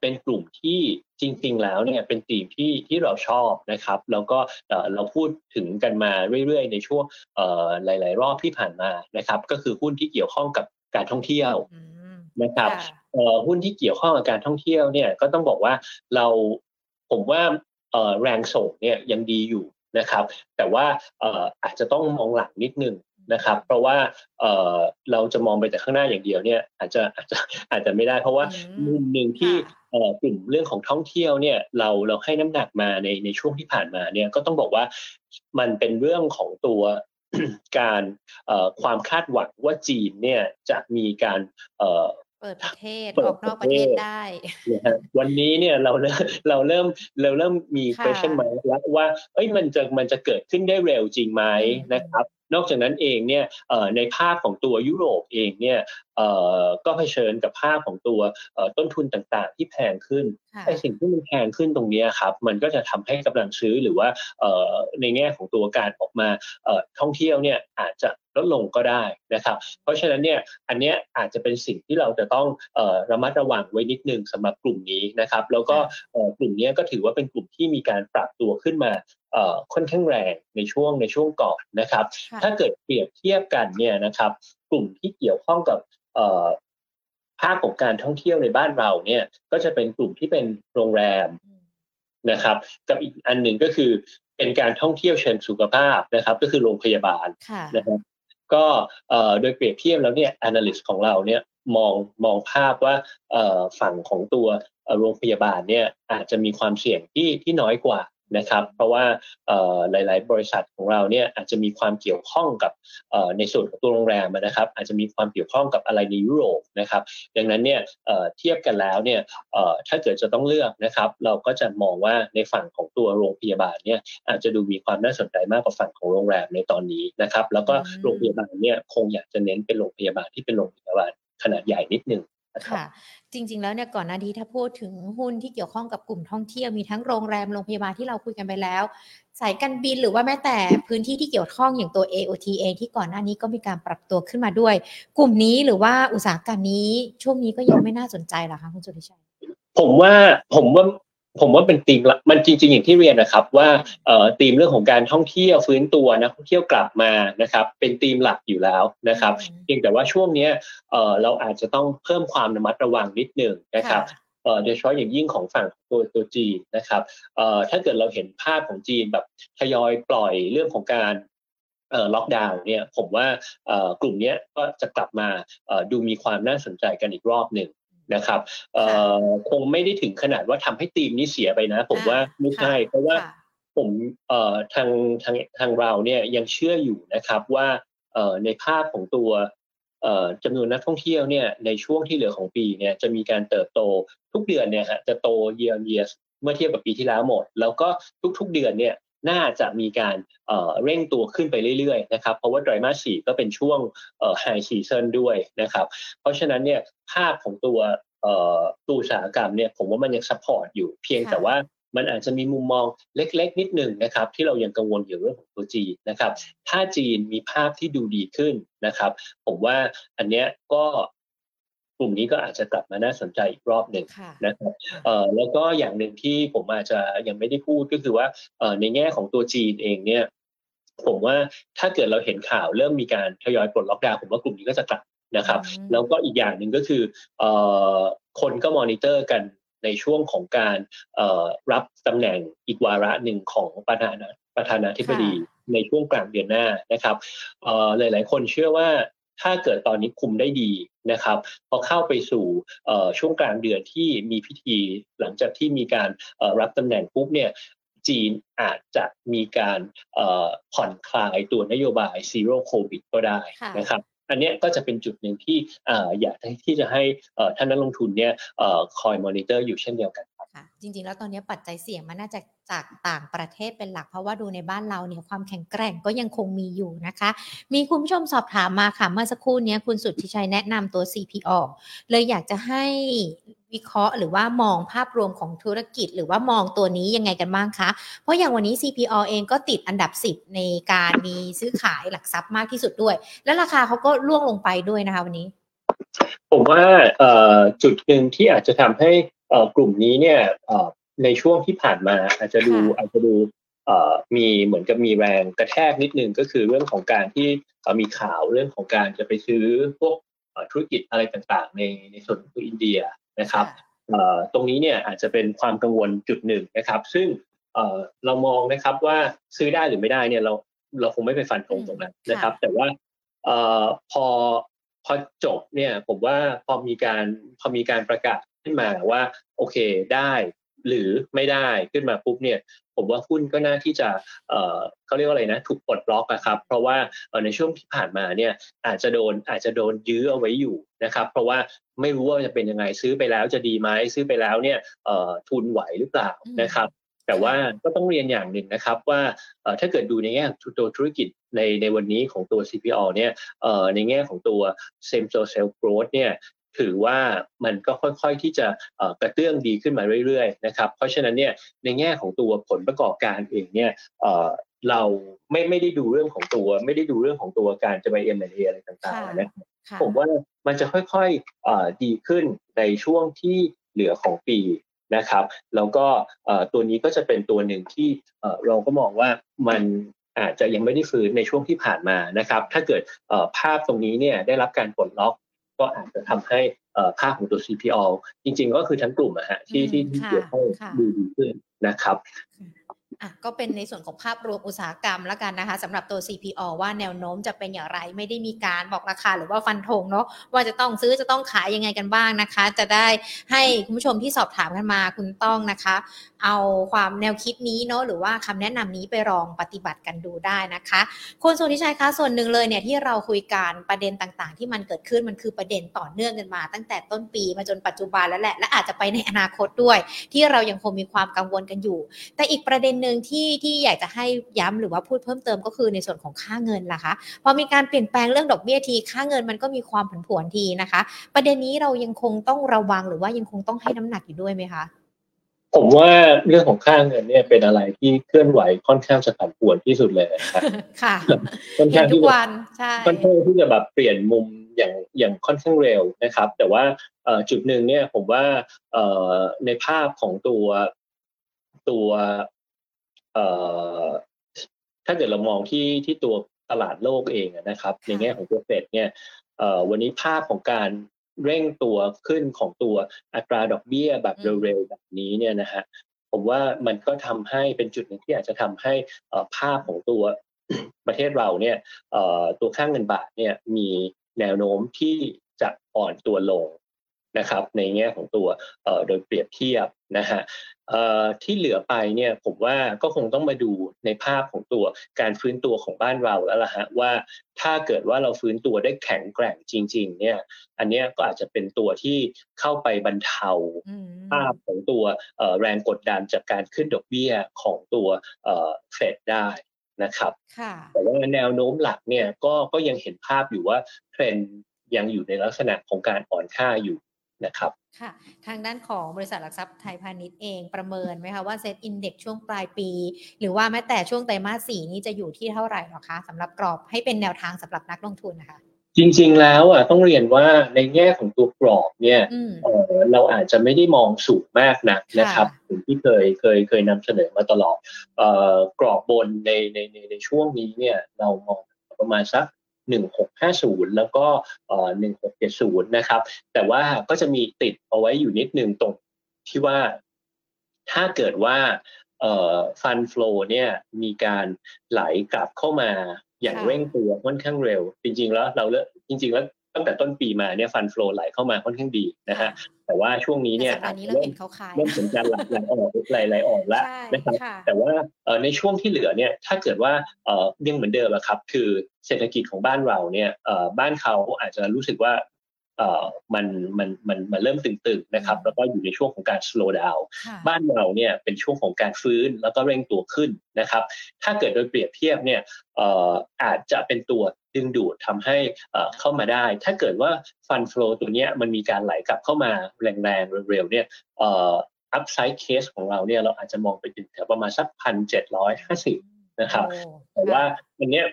เป็นกลุ่มที่จริง ๆ แล้วเนี่ยเป็นธีมที่ที่เราชอบนะครับ แล้วก็เราพูดถึงกันมาเรื่อยๆ ในช่วงหลาย ๆ รอบที่ผ่านมานะครับ ก็คือหุ้นที่เกี่ยวข้องกับการท่องเที่ยวนะครับ หุ้นที่เกี่ยวข้องกับการท่องเที่ยวเนี่ยก็ต้องบอกว่าเราผมว่าแรงส่งเนี่ยยังดีอยู่นะครับ แต่ว่าอาจจะต้องมองหลังนิดนึงนะครับ เพราะว่าเราจะมองไปแต่ข้างหน้าอย่างเดียวเนี่ยอาจจะอาจจะอาจจะไม่ได้ เพราะว่ามุมหนึ่งที่กลุ่มเรื่องของท่องเที่ยวเนี่ยเราเราให้น้ำหนักมาในในช่วงที่ผ่านมาเนี่ยก็ต้องบอกว่ามันเป็นเรื่องของตัวการความคาดหวังว่าจีนเนี่ยจะมีการ เปิดประเทศออกนอกประเทศได้ วันนี้เนี่ยเราเริ่มเราเริ่มเราเริ่มมี question mark แล้วว่า เอ้ยมันจะมันจะเกิดขึ้นได้เร็วจริงไหมนะครับ นอกจากนั้นเองเนี่ยในภาคของตัวยุโรปเองเนี่ยก็เผชิญกับภาคของตัวต้นทุนต่างๆ ที่แพงขึ้นไอ้สิ่งที่มันแพงขึ้นตรงนี้ครับมันก็จะทำให้กำลังซื้อหรือว่าในแง่ของตัวการออกมาท่องเที่ยวเนี่ยอาจจะลดลงก็ได้นะครับ เพราะฉะนั้นเนี่ยอันนี้อาจจะเป็นสิ่งที่เราจะต้องระมัดระวังไว้นิดนึงสำหรับกลุ่มนี้นะครับ แล้วก็กลุ่มนี้ก็ถือว่าเป็นกลุ่มที่มีการปรับตัวขึ้นมา ค่อนข้างแรงในช่วงในช่วงก่อนนะครับ ถ้าเกิดเปรียบเทียบกันเนี่ยนะครับ กลุ่มที่เกี่ยวข้องกับภาคของการท่องเที่ยวในบ้านเราเนี่ยก็จะเป็นกลุ่มที่เป็นโรงแรมนะครับ กับอีกอันหนึ่งก็คือเป็นการท่องเที่ยวเชิงสุขภาพนะครับ ก็คือโรงพยาบาลนะครับก็โดยเปรียบเทียบแล้วเนี่ย analyst ของเราเนี่ยมองมองภาพว่าฝั่งของตัวโรงพยาบาลเนี่ยอาจจะมีความเสี่ยงที่ที่น้อยกว่า นะครับ เพราะว่าหลาย ๆ บริษัทของเราเนี่ยอาจจะมีความเกี่ยวข้องกับในส่วนของตัวโรงแรมนะครับ อาจจะมีความเกี่ยวข้องกับอะไรในยุโรปนะครับ ดังนั้นเนี่ยเทียบกันแล้วเนี่ยถ้าเกิดจะต้องเลือกนะครับ เราก็จะมองว่าในฝั่งของตัวโรงพยาบาลเนี่ยอาจจะดูมีความน่าสนใจมากกว่าฝั่งของโรงแรมในตอนนี้นะครับ แล้วก็โรงพยาบาลเนี่ยคงอยากจะเน้นเป็นโรงพยาบาลที่เป็นโรงพยาบาลขนาดใหญ่นิดนึงค่ะ จริง ๆ แล้วเนี่ยก่อนหน้านี้ถ้าพูดถึงหุ้นที่เกี่ยวข้องกับกลุ่มท่องเที่ยวมีทั้งโรงแรมโรงพยาบาลที่เราคุยกันไปแล้ว สายการบินหรือว่าแม้แต่พื้นที่ที่เกี่ยวข้องอย่างตัว AOT เองที่ก่อนหน้านี้ก็มีการปรับตัวขึ้นมาด้วย กลุ่มนี้หรือว่าอุตสาหกรรมนี้ช่วงนี้ก็ยังไม่น่าสนใจหรอคะคุณสุริชัยผมว่าผมว่า ผมว่าเป็นธีมมันจริง ๆ อย่างที่เรียนนะครับว่าเอ่อธีมเรื่องของการท่องเที่ยวฟื้นตัวนะท่องเที่ยวกลับมานะครับ เป็นธีมหลักอยู่แล้วนะครับเพียงแต่ว่าช่วงนี้เอ่อเราอาจจะต้องเพิ่มความระมัดระวังนิดหนึ่งนะครับเอ่อโดยเฉพาะอย่างยิ่งของฝั่งตัวตัวจีนนะครับเอ่อถ้าเกิดเราเห็นภาพของจีนแบบทยอยปล่อยเรื่องของการเอ่อล็อกดาวน์เนี่ยผมว่าเอ่อกลุ่มนี้ก็จะกลับมาเอ่อดูมีความน่าสนใจกันอีกรอบหนึ่ง นะครับคงไม่ได้ถึงขนาดว่าทำให้ทีมนี้เสียไปนะ ผมว่าไม่ใช่เพราะว่าผมทางทางทางเราเนี่ยยังเชื่ออยู่นะครับว่าในภาพของตัวจำนวนนักท่องเที่ยวเนี่ยในช่วงที่เหลือของปีเนี่ยจะมีการเติบโตทุกเดือนเนี่ยฮะจะโตเยียร์เยียเมื่อเทียบกับปีที่แล้วหมด แล้วก็ทุกๆเดือนเนี่ย น่าจะมีการเร่งตัวขึ้นไปเรื่อยๆนะครับเพราะว่าไตรมาสสี่ก็เป็นช่วง high season ด้วยนะครับเพราะฉะนั้นเนี่ยภาพของตัวตัวอุตสาหกรรมเนี่ยผมว่ามันยัง support อยู่เพียงแต่ว่ามันอาจจะมีมุมมองเล็ก ๆ นิดหนึ่งนะครับ ที่เรายังกังวลอยู่เรื่องของตัวจีนนะครับ ถ้าจีนมีภาพที่ดูดีขึ้นนะครับ ผมว่าอันเนี้ยก็ก ลุ่มนี้ก็อาจจะกลับมาน่าสนใจอีกรอบหนึ่งนะครับเอ่อแล้วก็อย่างหนึ่งที่ผมอาจจะยังไม่ได้พูดก็คือว่าเอ่อในแง่ของตัวจีนเองเนี่ยผมว่าถ้าเกิดเราเห็นข่าวเริ่มมีการทยอยปลดล็อกดาวน์ผมว่ากลุ่มนี้ก็จะกลับนะครับ แล้วก็อีกอย่างหนึ่งก็คือคนก็มอนิเตอร์กันในช่วงของการรับตำแหน่งอีกวาระหนึ่งของประธานาประธานาธิบดีในช่วงกลางเดือนหน้านะครับหลาย ๆ คนเชื่อว่า ถ้าเกิดตอนนี้คุมได้ดีนะครับ พอเข้าไปสู่ช่วงกลางเดือนที่มีพิธีหลังจากที่มีการรับตำแหน่งปุ๊บเนี่ยจีนอาจจะมีการผ่อนคลายตัวนโยบาย Zero COVID ก็ได้นะครับอันนี้ก็จะเป็นจุดหนึ่งที่อยากที่จะให้ท่านนักลงทุนเนี่ยคอยมอนิเตอร์อยู่เช่นเดียวกันค่ะจริงๆ แล้วตอนนี้ปัจจัยเสี่ยงมันน่าจะจากต่างประเทศเป็นหลัก เพราะว่าดูในบ้านเราเนี่ยความแข็งแกร่งก็ยังคงมีอยู่นะคะ มีคุณผู้ชมสอบถามมาค่ะ เมื่อสักครู่นี้คุณสุทธิชัยแนะนำตัว CPALL เลยอยากจะให้วิเคราะห์หรือว่ามองภาพรวมของธุรกิจ หรือว่ามองตัวนี้ยังไงกันบ้างคะ เพราะอย่างวันนี้ CPO เองก็ติดอันดับ 10 ในการมีซื้อขายหลักทรัพย์มากที่สุดด้วย และราคาเขาก็ล่วงลงไปด้วยนะคะวันนี้ ผมว่าจุดหนึ่งที่อาจจะทำให้กลุ่มนี้เนี่ย ในช่วงที่ผ่านมาอาจจะดูอาจจะดูมีเหมือนกับมีแรงกระแทกนิดนึงก็คือเรื่องของการที่มีข่าวเรื่องของการจะไปซื้อพวกธุรกิจอะไรต่างๆ ในในส่วนของอินเดียนะครับตรงนี้เนี่ยอาจจะเป็นความกังวลจุดหนึ่งนะครับ ซึ่งเรามองนะครับว่าซื้อได้หรือไม่ได้เนี่ยเราเราคงไม่ไปฟันธงตรงนั้นนะครับ แต่ว่าพอพอจบเนี่ยผมว่าพอมีการพอมีการประกาศขึ้นมาว่าโอเคได้ หรือไม่ได้ขึ้นมาปุ๊บเนี่ยผมว่าหุ้นก็น่าที่จะเออเขาเรียกว่าอะไรนะ ถูกปลดล็อกอะครับ เพราะว่าในช่วงที่ผ่านมาเนี่ยอาจจะโดนอาจจะโดนยื้อเอาไว้อยู่นะครับ เพราะว่าไม่รู้ว่าจะเป็นยังไงซื้อไปแล้วจะดีไหมซื้อไปแล้วเนี่ยเออทุนไหวหรือเปล่านะครับแต่แต่ว่าก็ต้องเรียนอย่างหนึ่งนะครับว่าถ้าเกิดดูในแง่ตัวธุรกิจในในวันนี้ของตัว CPO เนี่ยในแง่ของตัว same store sales growth เนี่ย ถือว่ามันก็ค่อยๆที่จะกระเตื้องดีขึ้นมาเรื่อยๆนะครับเพราะฉะนั้นเนี่ยในแง่ของตัวผลประกอบการเองเนี่ยเราไม่ไม่ได้ดูเรื่องของตัว ไม่ได้ดูเรื่องของตัวการจะไป M&A อะไรต่างๆนะครับผมว่ามันจะค่อยๆดีขึ้นในช่วงที่เหลือของปีนะครับแล้วก็ตัวนี้ก็จะเป็นตัวหนึ่งที่เราก็มองว่ามันอาจจะยังไม่ได้ฟื้นในช่วงที่ผ่านมานะครับ ถ้าเกิดภาพตรงนี้เนี่ยได้รับการปลดล็อก ก็อาจจะทำให้ภาพของตัว CPO จริง ๆ ก็คือทั้งกลุ่มอะฮะที่ที่เกี่ยวข้องดูดีขึ้นนะครับ อะก็เป็นในส่วนของภาพรวมอุตสาหกรรมแล้วกันนะคะสำหรับตัว CPO ว่าแนวโน้มจะเป็นอย่างไรไม่ได้มีการบอกราคาหรือว่าฟันธงเนาะว่าจะต้องซื้อจะต้องขายยังไงกันบ้างนะคะ จะได้ให้คุณผู้ชมที่สอบถามกันมาคุณต้องนะคะ เอาความแนวคิดนี้เนาะหรือว่าคำแนะนำนี้ไปลองปฏิบัติกันดูได้นะคะคุณสุนิชัยคะส่วนหนึ่งเลยเนี่ยที่เราคุยกันประเด็นต่างๆ ที่มันเกิดขึ้นมันคือประเด็นต่อเนื่องกันมา ตั้งแต่ต้นปีมาจนปัจจุบันแล้วแหละและอาจจะไปในอนาคตด้วย ที่เรายังคงมีความกังวลกันอยู่ แต่อีกประเด็นหนึ่งที่ที่อยากจะให้ย้ำหรือว่าพูดเพิ่มเติมก็คือในส่วนของค่าเงินล่ะคะพอมีการเปลี่ยนแปลงเรื่องดอกเบี้ยทีค่าเงินมันก็มีความผันผวนทีนะคะ ประเด็นนี้เรายังคงต้องระวังหรือว่ายังคงต้องให้น้ำหนักอยู่ด้วยไหมคะผมว่าเรื่องของค่าเงินเนี่ยเป็นอะไรที่เคลื่อนไหวค่อนข้างจะผันผวนที่สุดเลยนะครับค่ะค่อนข้างที่จะค่อนข้างที่จะแบบเปลี่ยนมุมอย่างอย่างค่อนข้างเร็วนะครับ แต่ว่าจุดหนึ่งเนี่ยผมว่าในภาพของตัวตัว ถ้าเกิดเรามองที่ที่ตัวตลาดโลกเองนะครับในแง่ของตัวเฟดเนี่ยวันนี้ภาพของการเร่งตัวขึ้นของตัวอัตราดอกเบี้ยแบบเร็วๆแบบนี้เนี่ยนะฮะผมว่ามันก็ทำให้เป็นจุดหนึ่งที่อาจจะทำให้ภาพของตัวประเทศเราเนี่ยตัวค่างเงินบาทเนี่ยมีแนวโน้มที่จะอ่อนตัวลง นะครับในแง่ของตัวโดยเปรียบเทียบนะฮะที่เหลือไปเนี่ยผมว่าก็คงต้องมาดูในภาพของตัวการฟื้นตัวของบ้านเราแล้วล่ะฮะว่าถ้าเกิดว่าเราฟื้นตัวได้แข็งแกร่งจริง ๆ เนี่ย อันนี้ก็อาจจะเป็นตัวที่เข้าไปบรรเทาภาพของตัวแรงกดดันจากการขึ้นดอกเบี้ยของตัวเฟดได้นะครับแต่ว่าแนวโน้มหลักเนี่ยก็ก็ยังเห็นภาพอยู่ว่าเทรนยังอยู่ในลักษณะของการอ่อนค่าอยู่ นะครับค่ะทางด้านของบริษัทหลักทรัพย์ไทยพาณิชย์เองประเมินไหมคะว่าเซ็ตอินเด็กช่วงปลายปี หรือว่าแม้แต่ช่วงไตรมาสสี่นี้จะอยู่ที่เท่าไหร่หรอคะสำหรับกรอบให้เป็นแนวทางสำหรับนักลงทุนนะคะจริงๆแล้วอะต้องเรียนว่าในแง่ของตัวกรอบเนี่ยเราอาจจะไม่ได้มองสูงมากนะนะครับที่เคยเคยเคยนำเสนอมาตลอดกรอบบนในในในในช่วงนี้เนี่ยเรามองประมาณสัก 1650 แล้วก็1670 นะครับ แต่ว่าก็จะมีติดเอาไว้อยู่นิดนึงตรงที่ว่าถ้าเกิดว่าฟันฟลูเนี่ยมีการไหลกลับเข้ามาอย่างเร่งตัวค่อนข้างเร็ว จริงๆแล้วเราจริงๆแล้ว ตั้งแต่ต้นปีมาเนี่ยฟันฟลูไหลเข้ามาค่อนข้างดีนะฮะแต่ว่าช่วงนี้เนี่ยเริ่มเริ่มสัญญาณไหลไหลออกไหลไหลออกแล้วนะครับแต่ว่าในช่วงที่เหลือเนี่ยถ้าเกิดว่ายังเหมือนเดิมอะครับ คือเศรษฐกิจของบ้านเราเนี่ยบ้านเขาอาจจะรู้สึกว่า เอ่อมันมันมันมันเริ่มตึงๆนะครับ แล้วก็อยู่ในช่วงของการ slow down บ้านเราเนี่ยเป็นช่วงของการฟื้นแล้วก็เร่งตัวขึ้นนะครับ ถ้าเกิดโดยเปรียบเทียบเนี่ยเอ่ออาจจะเป็นตัวดึงดูดทำให้เข้ามาได้ ถ้าเกิดว่าฟันฟลูตัวนี้มันมีการไหลกลับเข้ามาแรงๆเร็วๆเนี่ยอัพไซด์เคสของเราเนี่ยเราอาจจะมองไปถึงแถวประมาณสักพันเจ็ดร้อยห้าสิบนะครับแต่ว่าอันเนี้ย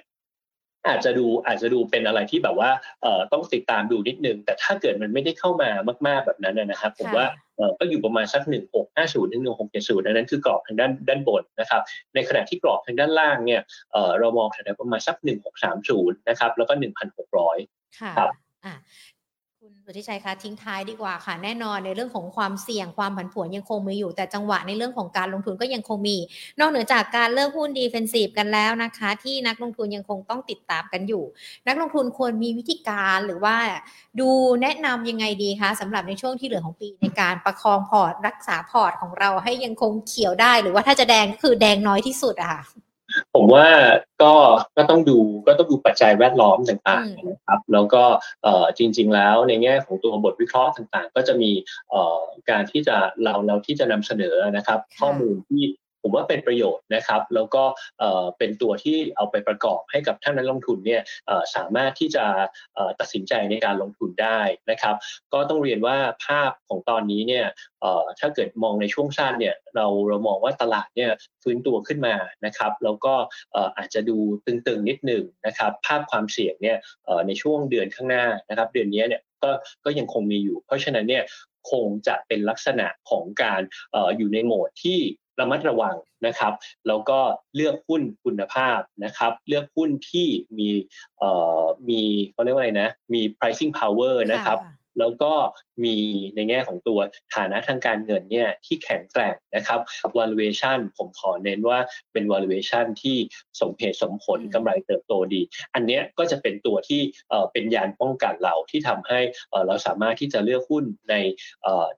อาจจะดูอาจจะดูเป็นอะไรที่แบบว่าเอ่อต้องติดตามดูนิดนึง แต่ถ้าเกิดมันไม่ได้เข้ามามากๆแบบนั้นนะครับ ผมว่าเอ่อก็อยู่ประมาณสักหนึ่งหกห้าศูนย์ถึงหนึ่งหกเจ็ดศูนย์นั้นคือกรอบทางด้านด้านบนนะครับ ในขณะที่กรอบทางด้านล่างเนี่ยเอ่อเรามองแถวประมาณสักหนึ่งหกสามศูนย์นะครับแล้วก็หนึ่งพันหกร้อยครับ คุณสุทธิชัยคะทิ้งท้ายดีกว่าค่ะ แน่นอนในเรื่องของความเสี่ยงความผันผวนยังคงมีอยู่ แต่จังหวะในเรื่องของการลงทุนก็ยังคงมี นอกเหนือจากการเลือกหุ้น defensive กันแล้วนะคะ ที่นักลงทุนยังคงต้องติดตามกันอยู่ นักลงทุนควรมีวิธีการหรือว่าดูแนะนำยังไงดีคะสำหรับในช่วงที่เหลือของปีในการประคองพอร์ตรักษาพอร์ตของเราให้ยังคงเขียวได้ หรือว่าถ้าจะแดงก็คือแดงน้อยที่สุดอะค่ะ ผมว่าก็ก็ต้องดูก็ต้องดูปัจจัยแวดล้อมต่างๆนะครับแล้วก็จริง ๆ แล้วในแง่ของตัวบทวิเคราะห์ต่างๆ ก็จะมีการที่จะเราเราที่จะนำเสนอนะครับ ข้อมูลที่ ผมว่าเป็นประโยชน์นะครับ แล้วก็เป็นตัวที่เอาไปประกอบให้กับท่านนักลงทุนเนี่ยสามารถที่จะตัดสินใจในการลงทุนได้นะครับ ก็ต้องเรียนว่าภาพของตอนนี้เนี่ยถ้าเกิดมองในช่วงสั้นเนี่ยเราเรามองว่าตลาดเนี่ยฟื้นตัวขึ้นมานะครับ แล้วก็อาจจะดูตึงๆนิดหนึ่งนะครับ ภาพความเสี่ยงเนี่ยในช่วงเดือนข้างหน้านะครับ เดือนนี้เนี่ยก็ก็ยังคงมีอยู่ เพราะฉะนั้นเนี่ยคงจะเป็นลักษณะของการออยู่ในโหมดที่ ระมัดระวังนะครับ แล้วก็เลือกหุ้นคุณภาพนะครับ เลือกหุ้นที่มีเอ่อมีเขาเรียกว่าอะไรนะ มี pricing power นะครับ แล้วก็มีในแง่ของตัวฐานะทางการเงินเนี่ยที่แข็งแกร่งนะครับ valuation ผมขอเน้นว่าเป็น valuation ที่สมเหตุสมผลกำไรเติบโตดี อันนี้ก็จะเป็นตัวที่เป็นยานป้องกันเราที่ทำให้เราสามารถที่จะเลือกหุ้นใน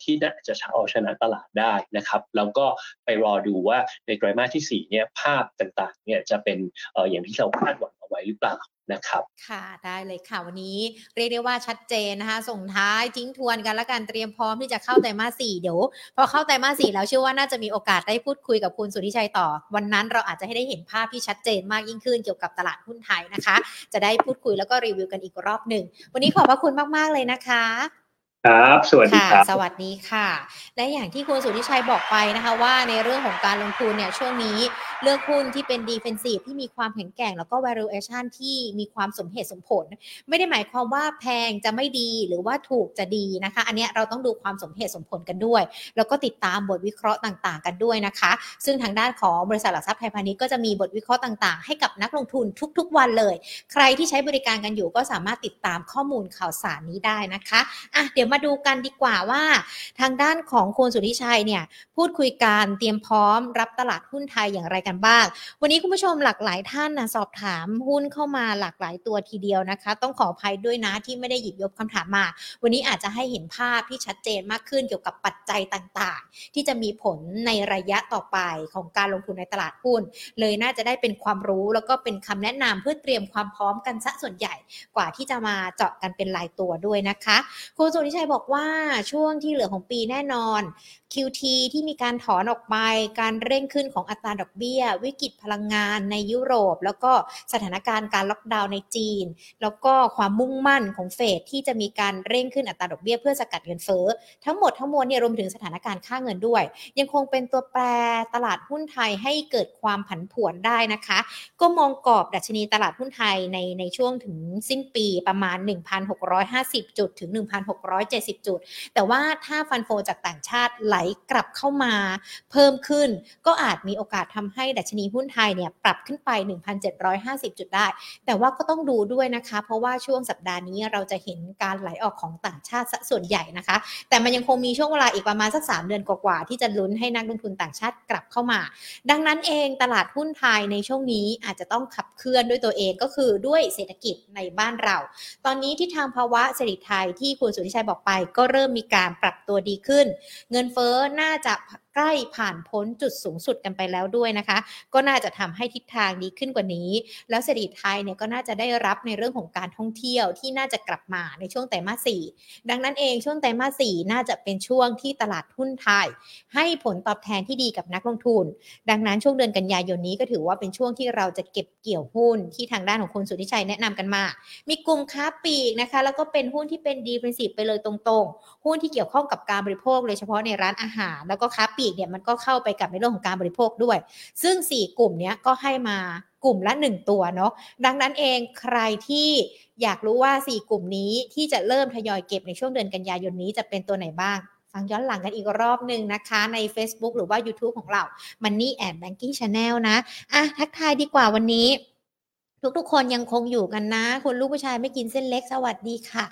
ที่น่าจะเอาชนะตลาดได้นะครับแล้วก็ไปรอดูว่าในไตรมาสที่4เนี่ยภาพต่างๆเนี่ยจะเป็นอย่างที่เราคาดหวังเอาไว้หรือเปล่า นะครับค่ะได้เลยค่ะวันนี้เรียกได้ว่าชัดเจนนะคะ ส่งท้ายทิ้งทวนกันและการเตรียมพร้อมที่จะเข้าไตรมาสสี่เดี๋ยวพอเข้าไตรมาสสี่แล้วเชื่อว่าน่าจะมีโอกาสได้พูดคุยกับคุณสุทธิชัยต่อ วันนั้นเราอาจจะให้ได้เห็นภาพที่ชัดเจนมากยิ่งขึ้นเกี่ยวกับตลาดหุ้นไทยนะคะ จะได้พูดคุยแล้วก็รีวิวกันอีกรอบหนึ่งวันนี้ขอบพระคุณมากๆเลยนะคะครับ สวัสดีครับสวัสดีค่ะ และอย่างที่คุณสุทธิชัยบอกไปนะคะ ว่าในเรื่องของการลงทุนเนี่ยช่วงนี้ เลือกหุ้นที่เป็นดีเฟนซีฟที่มีความแข็งแกร่ง แล้วก็ valuation ที่มีความสมเหตุสมผล ไม่ได้หมายความว่าแพงจะไม่ดีหรือว่าถูกจะดีนะคะ อันนี้เราต้องดูความสมเหตุสมผลกันด้วย แล้วก็ติดตามบทวิเคราะห์ต่างๆ กันด้วยนะคะ ซึ่งทางด้านของบริษัทหลักทรัพย์ไทยพาณิชย์ก็จะมีบทวิเคราะห์ต่างๆ ให้กับนักลงทุนทุกๆ วันเลย ใครที่ใช้บริการกันอยู่ก็สามารถติดตามข้อมูลข่าวสารนี้ได้นะคะอะเดี๋ยวมาดูกันดีกว่าว่า ทางด้านของคุณสุทธิชัยเนี่ยพูดคุยการเตรียมพร้อมรับตลาดหุ้นไทยอย่างไรกันบ้าง วันนี้คุณผู้ชมหลากหลายท่านนะสอบถามหุ้นเข้ามาหลากหลายตัวทีเดียวนะคะ ต้องขออภัยด้วยนะที่ไม่ได้หยิบยกคำถามมา วันนี้อาจจะให้เห็นภาพที่ชัดเจนมากขึ้นเกี่ยวกับปัจจัยต่างๆ ที่จะมีผลในระยะต่อไปของการลงทุนในตลาดหุ้น เลยน่าจะได้เป็นความรู้แล้วก็เป็นคำแนะนำเพื่อเตรียมความพร้อมกันซะส่วนใหญ่กว่าที่จะมาเจาะกันเป็นรายตัวด้วยนะคะคุณสุริชัยบอกว่าช่วงที่เหลือของปีแน่นอน QT ที่มีการถอนออกไป การเร่งขึ้นของอัตราดอกเบี้ย วิกฤตพลังงานในยุโรป แล้วก็สถานการณ์การล็อกดาวน์ในจีน แล้วก็ความมุ่งมั่นของเฟดที่จะมีการเร่งขึ้นอัตราดอกเบี้ยเพื่อสกัดเงินเฟ้อ ทั้งหมดทั้งมวลเนี่ยรวมถึงสถานการณ์ค่าเงินด้วย ยังคงเป็นตัวแปรตลาดหุ้นไทยให้เกิดความผันผวนได้นะคะ ก็มองกรอบดัชนีตลาดหุ้นไทยในในช่วงถึงสิ้นปีประมาณ 1,650 จุดถึง 1,670 จุด แต่ว่าถ้าฟันโฟจากต่างชาติไหลกลับเข้ามาเพิ่มขึ้น ก็อาจมีโอกาสทำให้ดัชนีหุ้นไทยเนี่ยปรับขึ้นไป 1,750 จุดได้ แต่ว่าก็ต้องดูด้วยนะคะ เพราะว่าช่วงสัปดาห์นี้เราจะเห็นการไหลออกของต่างชาติส่วนใหญ่นะคะ แต่มันยังคงมีช่วงเวลาอีกประมาณสัก 3 เดือนกว่าๆที่จะลุ้นให้นักลงทุนต่างชาติกลับเข้ามา ดังนั้นเองตลาดหุ้นไทยในช่วงนี้อาจจะต้องขับเคลื่อนด้วยตัวเองก็คือด้วยเศรษฐกิจในบ้านเรา ตอนนี้ที่ทางภาวะเศรษฐกิจไทยที่คุณสุทธิชัยบอกไป ก็เริ่มมีการปรับตัวดีขึ้น เงินเฟ้อน่าจะใกล้ผ่านพ้นจุดสูงสุดกันไปแล้วด้วยนะคะ ก็น่าจะทำให้ทิศทางดีขึ้นกว่านี้ แล้วเศรษฐกิจไทยเนี่ยก็น่าจะได้รับในเรื่องของการท่องเที่ยวที่น่าจะกลับมาในช่วงไตรมาสสี่ดังนั้นเองช่วงไตรมาสสี่น่าจะเป็นช่วงที่ตลาดหุ้นไทย ให้ผลตอบแทนที่ดีกับนักลงทุน ดังนั้นช่วงเดือนกันยายนนี้ก็ถือว่าเป็นช่วงที่เราจะเก็บเกี่ยวหุ้นที่ทางด้านของคุณสุทธิชัยแนะนำกันมา มีกลุ่มค้าปลีกนะคะ แล้วก็เป็นหุ้นที่เป็นดีเป็นสิบไปเลยตรงๆ หุ้นที่เกี่ยวข้องกับการบริโภคโดยเฉพาะในร้านอาหาร แล้วก็ค้าปลีกเนี่ยมันก็เข้าไปกับในเรื่องของการบริโภคด้วย ซึ่ง 4 กลุ่มเนี้ยก็ให้มากลุ่มละ 1 ตัวเนาะดังนั้นเองใครที่อยากรู้ว่า 4 กลุ่มนี้ที่จะเริ่มทยอยเก็บในช่วงเดือนกันยายนนี้จะเป็นตัวไหนบ้างฟังย้อนหลังกันอีกรอบหนึ่งนะคะ ใน Facebook หรือว่า YouTube ของเรา Money and Banking Channel นะอะทักทายดีกว่าวันนี้ ทุกๆ คนยังคงอยู่กันนะ คุณลูกผู้ชายไม่กินเส้นเล็กสวัสดีค่ะ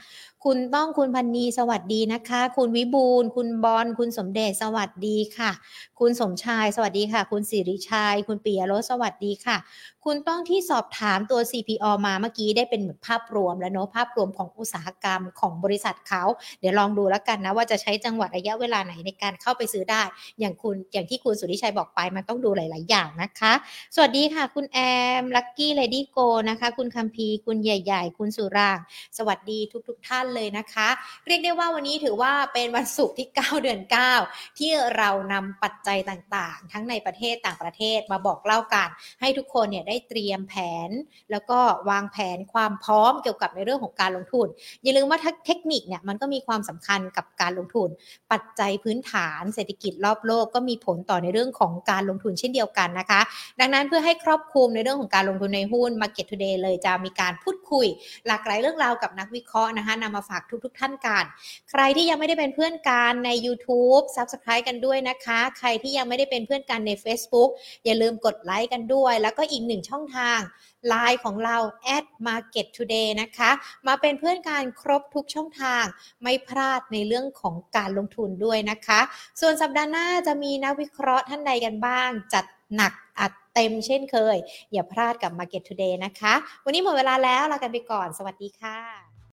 คุณต้องคุณพันนีสวัสดีนะคะ คุณวิบูลคุณบอลคุณสมเด็จสวัสดีค่ะ คุณสมชายสวัสดีค่ะ คุณสิริชัย คุณปียรสสวัสดีค่ะ คุณต้องที่สอบถามตัว CPO มาเมื่อกี้ได้เป็นเหมือนภาพรวมแล้วเนาะภาพรวมของอุตสาหกรรมของบริษัทเขาเดี๋ยวลองดูแล้วกันนะว่าจะใช้จังหวัดระยะเวลาไหนในการเข้าไปซื้อได้ อย่างคุณอย่างที่คุณสุทธิชัยบอกไปมันต้องดูหลาย ๆ อย่างนะคะ สวัสดีค่ะ คุณแอมลักกี้เลดี้โกนะคะ คุณคัมพีคุณใหญ่ ๆ คุณสุราง สวัสดีทุกๆท่านเลยนะคะ เรียกได้ว่าวันนี้ถือว่าเป็นวันศุกร์ที่ 9 เดือน 9 ที่เรานำปัจจัยต่างๆ ทั้งในประเทศต่างประเทศมาบอกเล่ากัน ให้ทุกคนเนี่ยได้เตรียมแผน แล้วก็วางแผนความพร้อมเกี่ยวกับในเรื่องของการลงทุน อย่าลืมว่าเทคนิคเนี่ยมันก็มีความสำคัญกับการลงทุน ปัจจัยพื้นฐานเศรษฐกิจรอบโลกก็มีผลต่อในเรื่องของการลงทุนเช่นเดียวกันนะคะ ดังนั้นเพื่อให้ครอบคลุมในเรื่องของการลงทุนในหุ้น Market Today เลยจะมีการพูดคุย หลากหลายเรื่องราวกับนักวิเคราะห์นะคะนำมาฝากทุกๆทท่านกัน ใครที่ยังไม่ได้เป็นเพื่อนกันใน YouTube Subscribe กันด้วยนะคะ ใครที่ยังไม่ได้เป็นเพื่อนกันใน Facebook อย่าลืมกดไลค์กันด้วย แล้วก็อีกหนึ่งช่องทางไลน์ของเรา at market today นะคะ มาเป็นเพื่อนกันครบทุกช่องทาง ไม่พลาดในเรื่องของการลงทุนด้วยนะคะ ส่วนสัปดาห์หน้าจะมีนักวิเคราะห์ท่านใดกันบ้าง จัดหนักอัด เต็มเช่นเคย อย่าพลาดกับ Market Today นะคะ วันนี้หมดเวลาแล้วลากันไปก่อน สวัสดีค่ะ